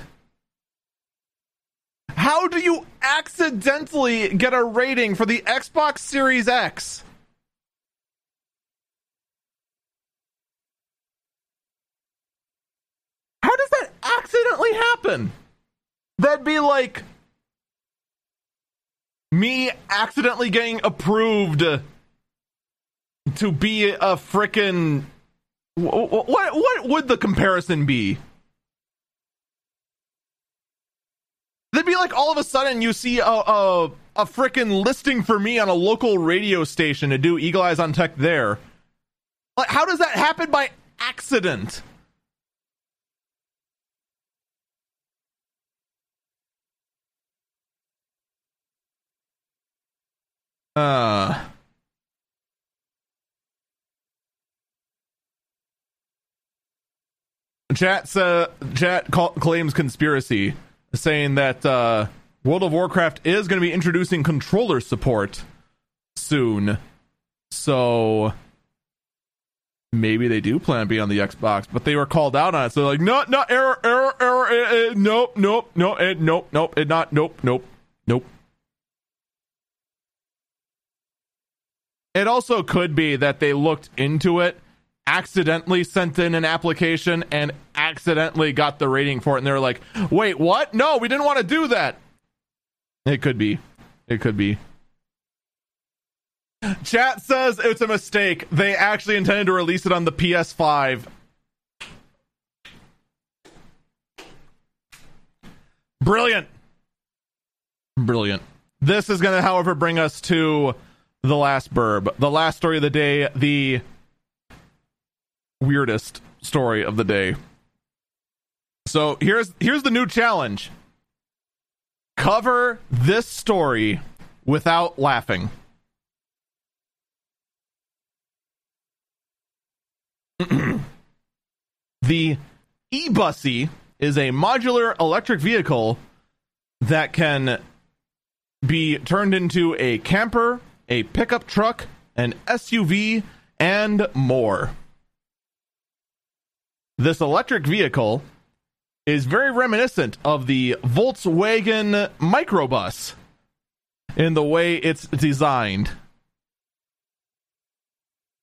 How do you accidentally get a rating for the Xbox Series X? How does that accidentally happen? That'd be like me accidentally getting approved to be a freaking what what would the comparison be? That'd be like all of a sudden you see a a, a freaking listing for me on a local radio station to do Eagle Eyes on Tech there. Like, how does that happen by accident? Uh. Chat uh, chat call, claims conspiracy, saying that uh, World of Warcraft is going to be introducing controller support soon. So maybe they do plan to be on the Xbox, but they were called out on it. So like, no, no, error, error, error, uh, uh, nope, nope, no, uh, nope, nope, it not, nope, nope, nope. It also could be that they looked into it accidentally sent in an application and accidentally got the rating for it and they were like wait what? No we didn't want to do that. It could be. It could be. Chat says it's a mistake. They actually intended to release it on the ps5 brilliant. Brilliant. This is going to however bring us to the last burb the last story of the day the weirdest story of the day. So here's here's the new challenge. Cover this story without laughing. the e-bussy is a modular electric vehicle that can be turned into a camper, a pickup truck, an SUV, and more. This electric vehicle is very reminiscent of the Volkswagen microbus in the way it's designed.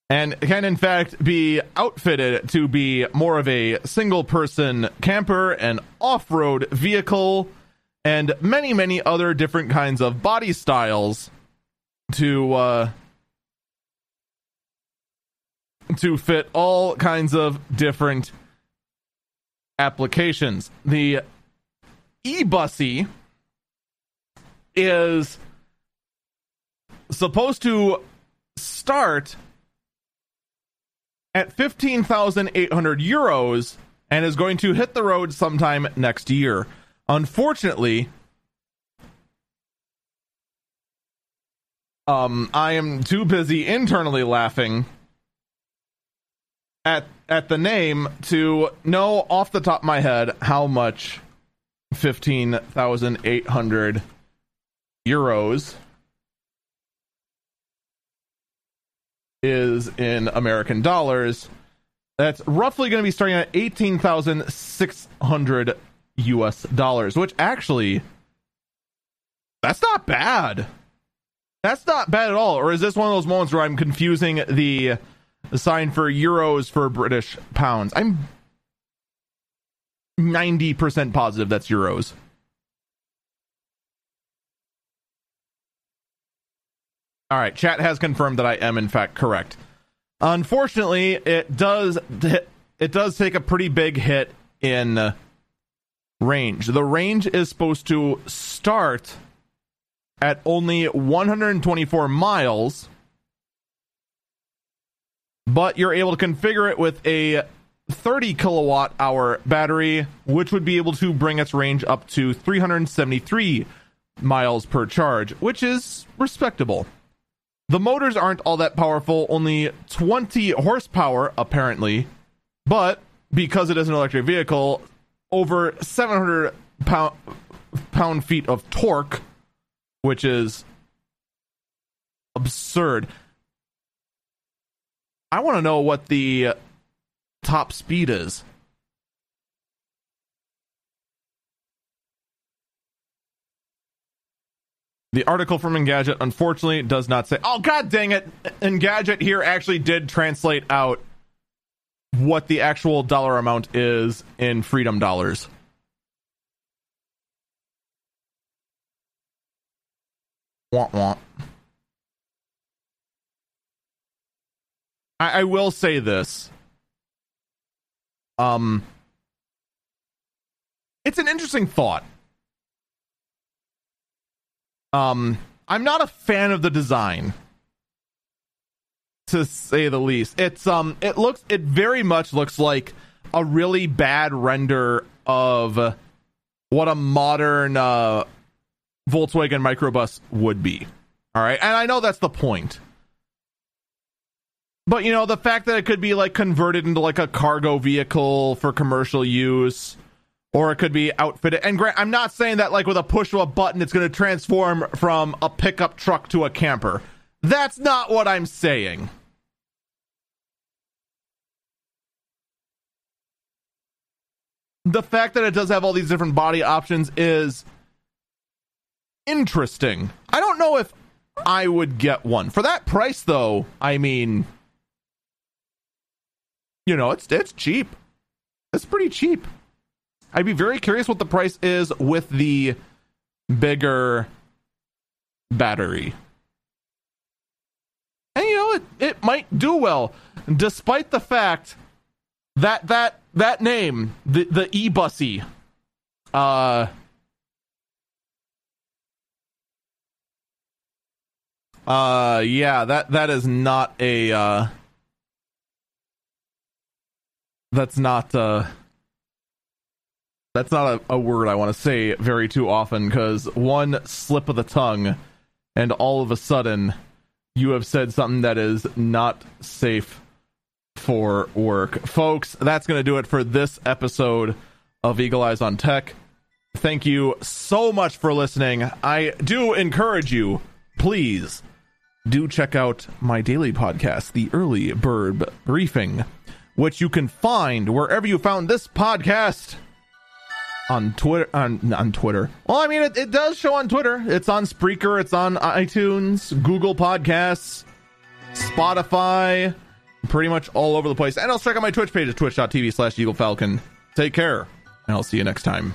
And can, in fact, be outfitted to be more of a single person camper, an off road vehicle, and many, many other different kinds of body styles to uh, to fit all kinds of different applications. The eBussy is supposed to start at 15,800 euros and is going to hit the road sometime next year. Unfortunately, um, I am too busy internally laughing at at the name to know off the top of my head how much 15,800 euros is in American dollars. That's roughly going to be starting at 18,600 US dollars, which actually that's not bad. That's not bad at all. Or is this one of those moments where I'm confusing the the sign for euros for British pounds. I'm 90% positive that's euros. All right, chat has confirmed that I am in fact correct. Unfortunately, it does it does take a pretty big hit in range. The range is supposed to start at only 124 miles but you're able to configure it with a 30 kilowatt hour battery, which would be able to bring its range up to 373 miles per charge, which is respectable. The motors aren't all that powerful, only 20 horsepower apparently, but because it is an electric vehicle, over 700 pound, pound feet of torque, which is absurd. I want to know what the uh, top speed is. The article from Engadget unfortunately does not say. Oh god dang it! Engadget here actually did translate out what the actual dollar amount is in freedom dollars. Want. I, I will say this. Um, it's an interesting thought. Um, I'm not a fan of the design, to say the least. It's um, it looks, it very much looks like a really bad render of what a modern uh, Volkswagen microbus would be. All right, and I know that's the point. But you know, the fact that it could be like converted into like a cargo vehicle for commercial use, or it could be outfitted. And grant, I'm not saying that like with a push of a button, it's going to transform from a pickup truck to a camper. That's not what I'm saying. The fact that it does have all these different body options is interesting. I don't know if I would get one. For that price though, I mean you know, it's it's cheap. It's pretty cheap. I'd be very curious what the price is with the bigger battery. And you know, it, it might do well, despite the fact that that that name, the the e bussy, uh uh yeah, that that is not a uh that's not uh that's not a, a word I want to say very too often because one slip of the tongue and all of a sudden you have said something that is not safe for work. Folks, that's to do it for this episode of Eagle Eyes on Tech. Thank you so much for listening. I do encourage you, please do check out my daily podcast, The Early Bird Briefing which you can find wherever you found this podcast on Twitter. On, on Twitter. Well, I mean, it, it does show on Twitter. It's on Spreaker. It's on iTunes, Google Podcasts, Spotify, pretty much all over the place. And also check out my Twitch page at twitch.tv slash Eagle Falcon. Take care, and I'll see you next time.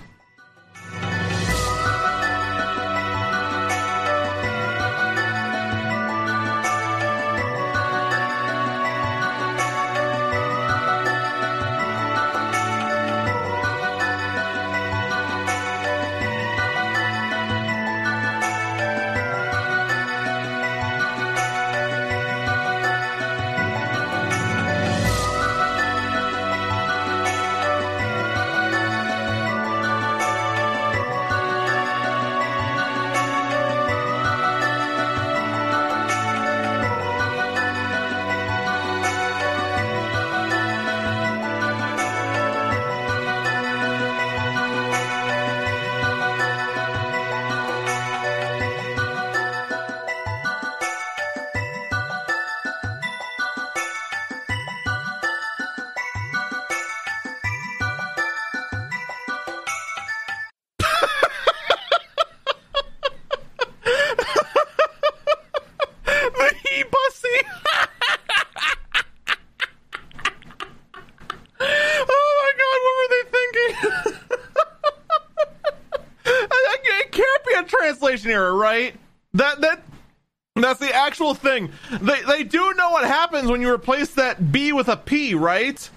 With a P, right?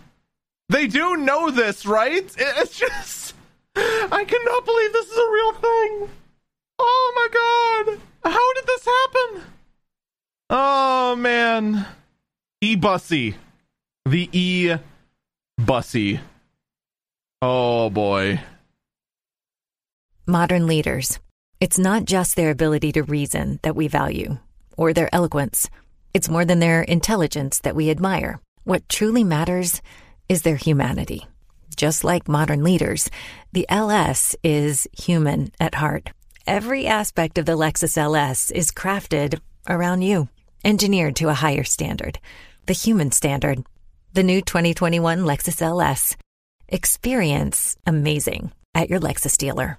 They do know this, right? It's just I cannot believe this is a real thing. Oh my god. How did this happen? Oh man. E bussy. The E bussy. Oh boy. Modern leaders. It's not just their ability to reason that we value, or their eloquence. It's more than their intelligence that we admire. What truly matters is their humanity. Just like modern leaders, the LS is human at heart. Every aspect of the Lexus LS is crafted around you, engineered to a higher standard, the human standard. The new 2021 Lexus LS. Experience amazing at your Lexus dealer.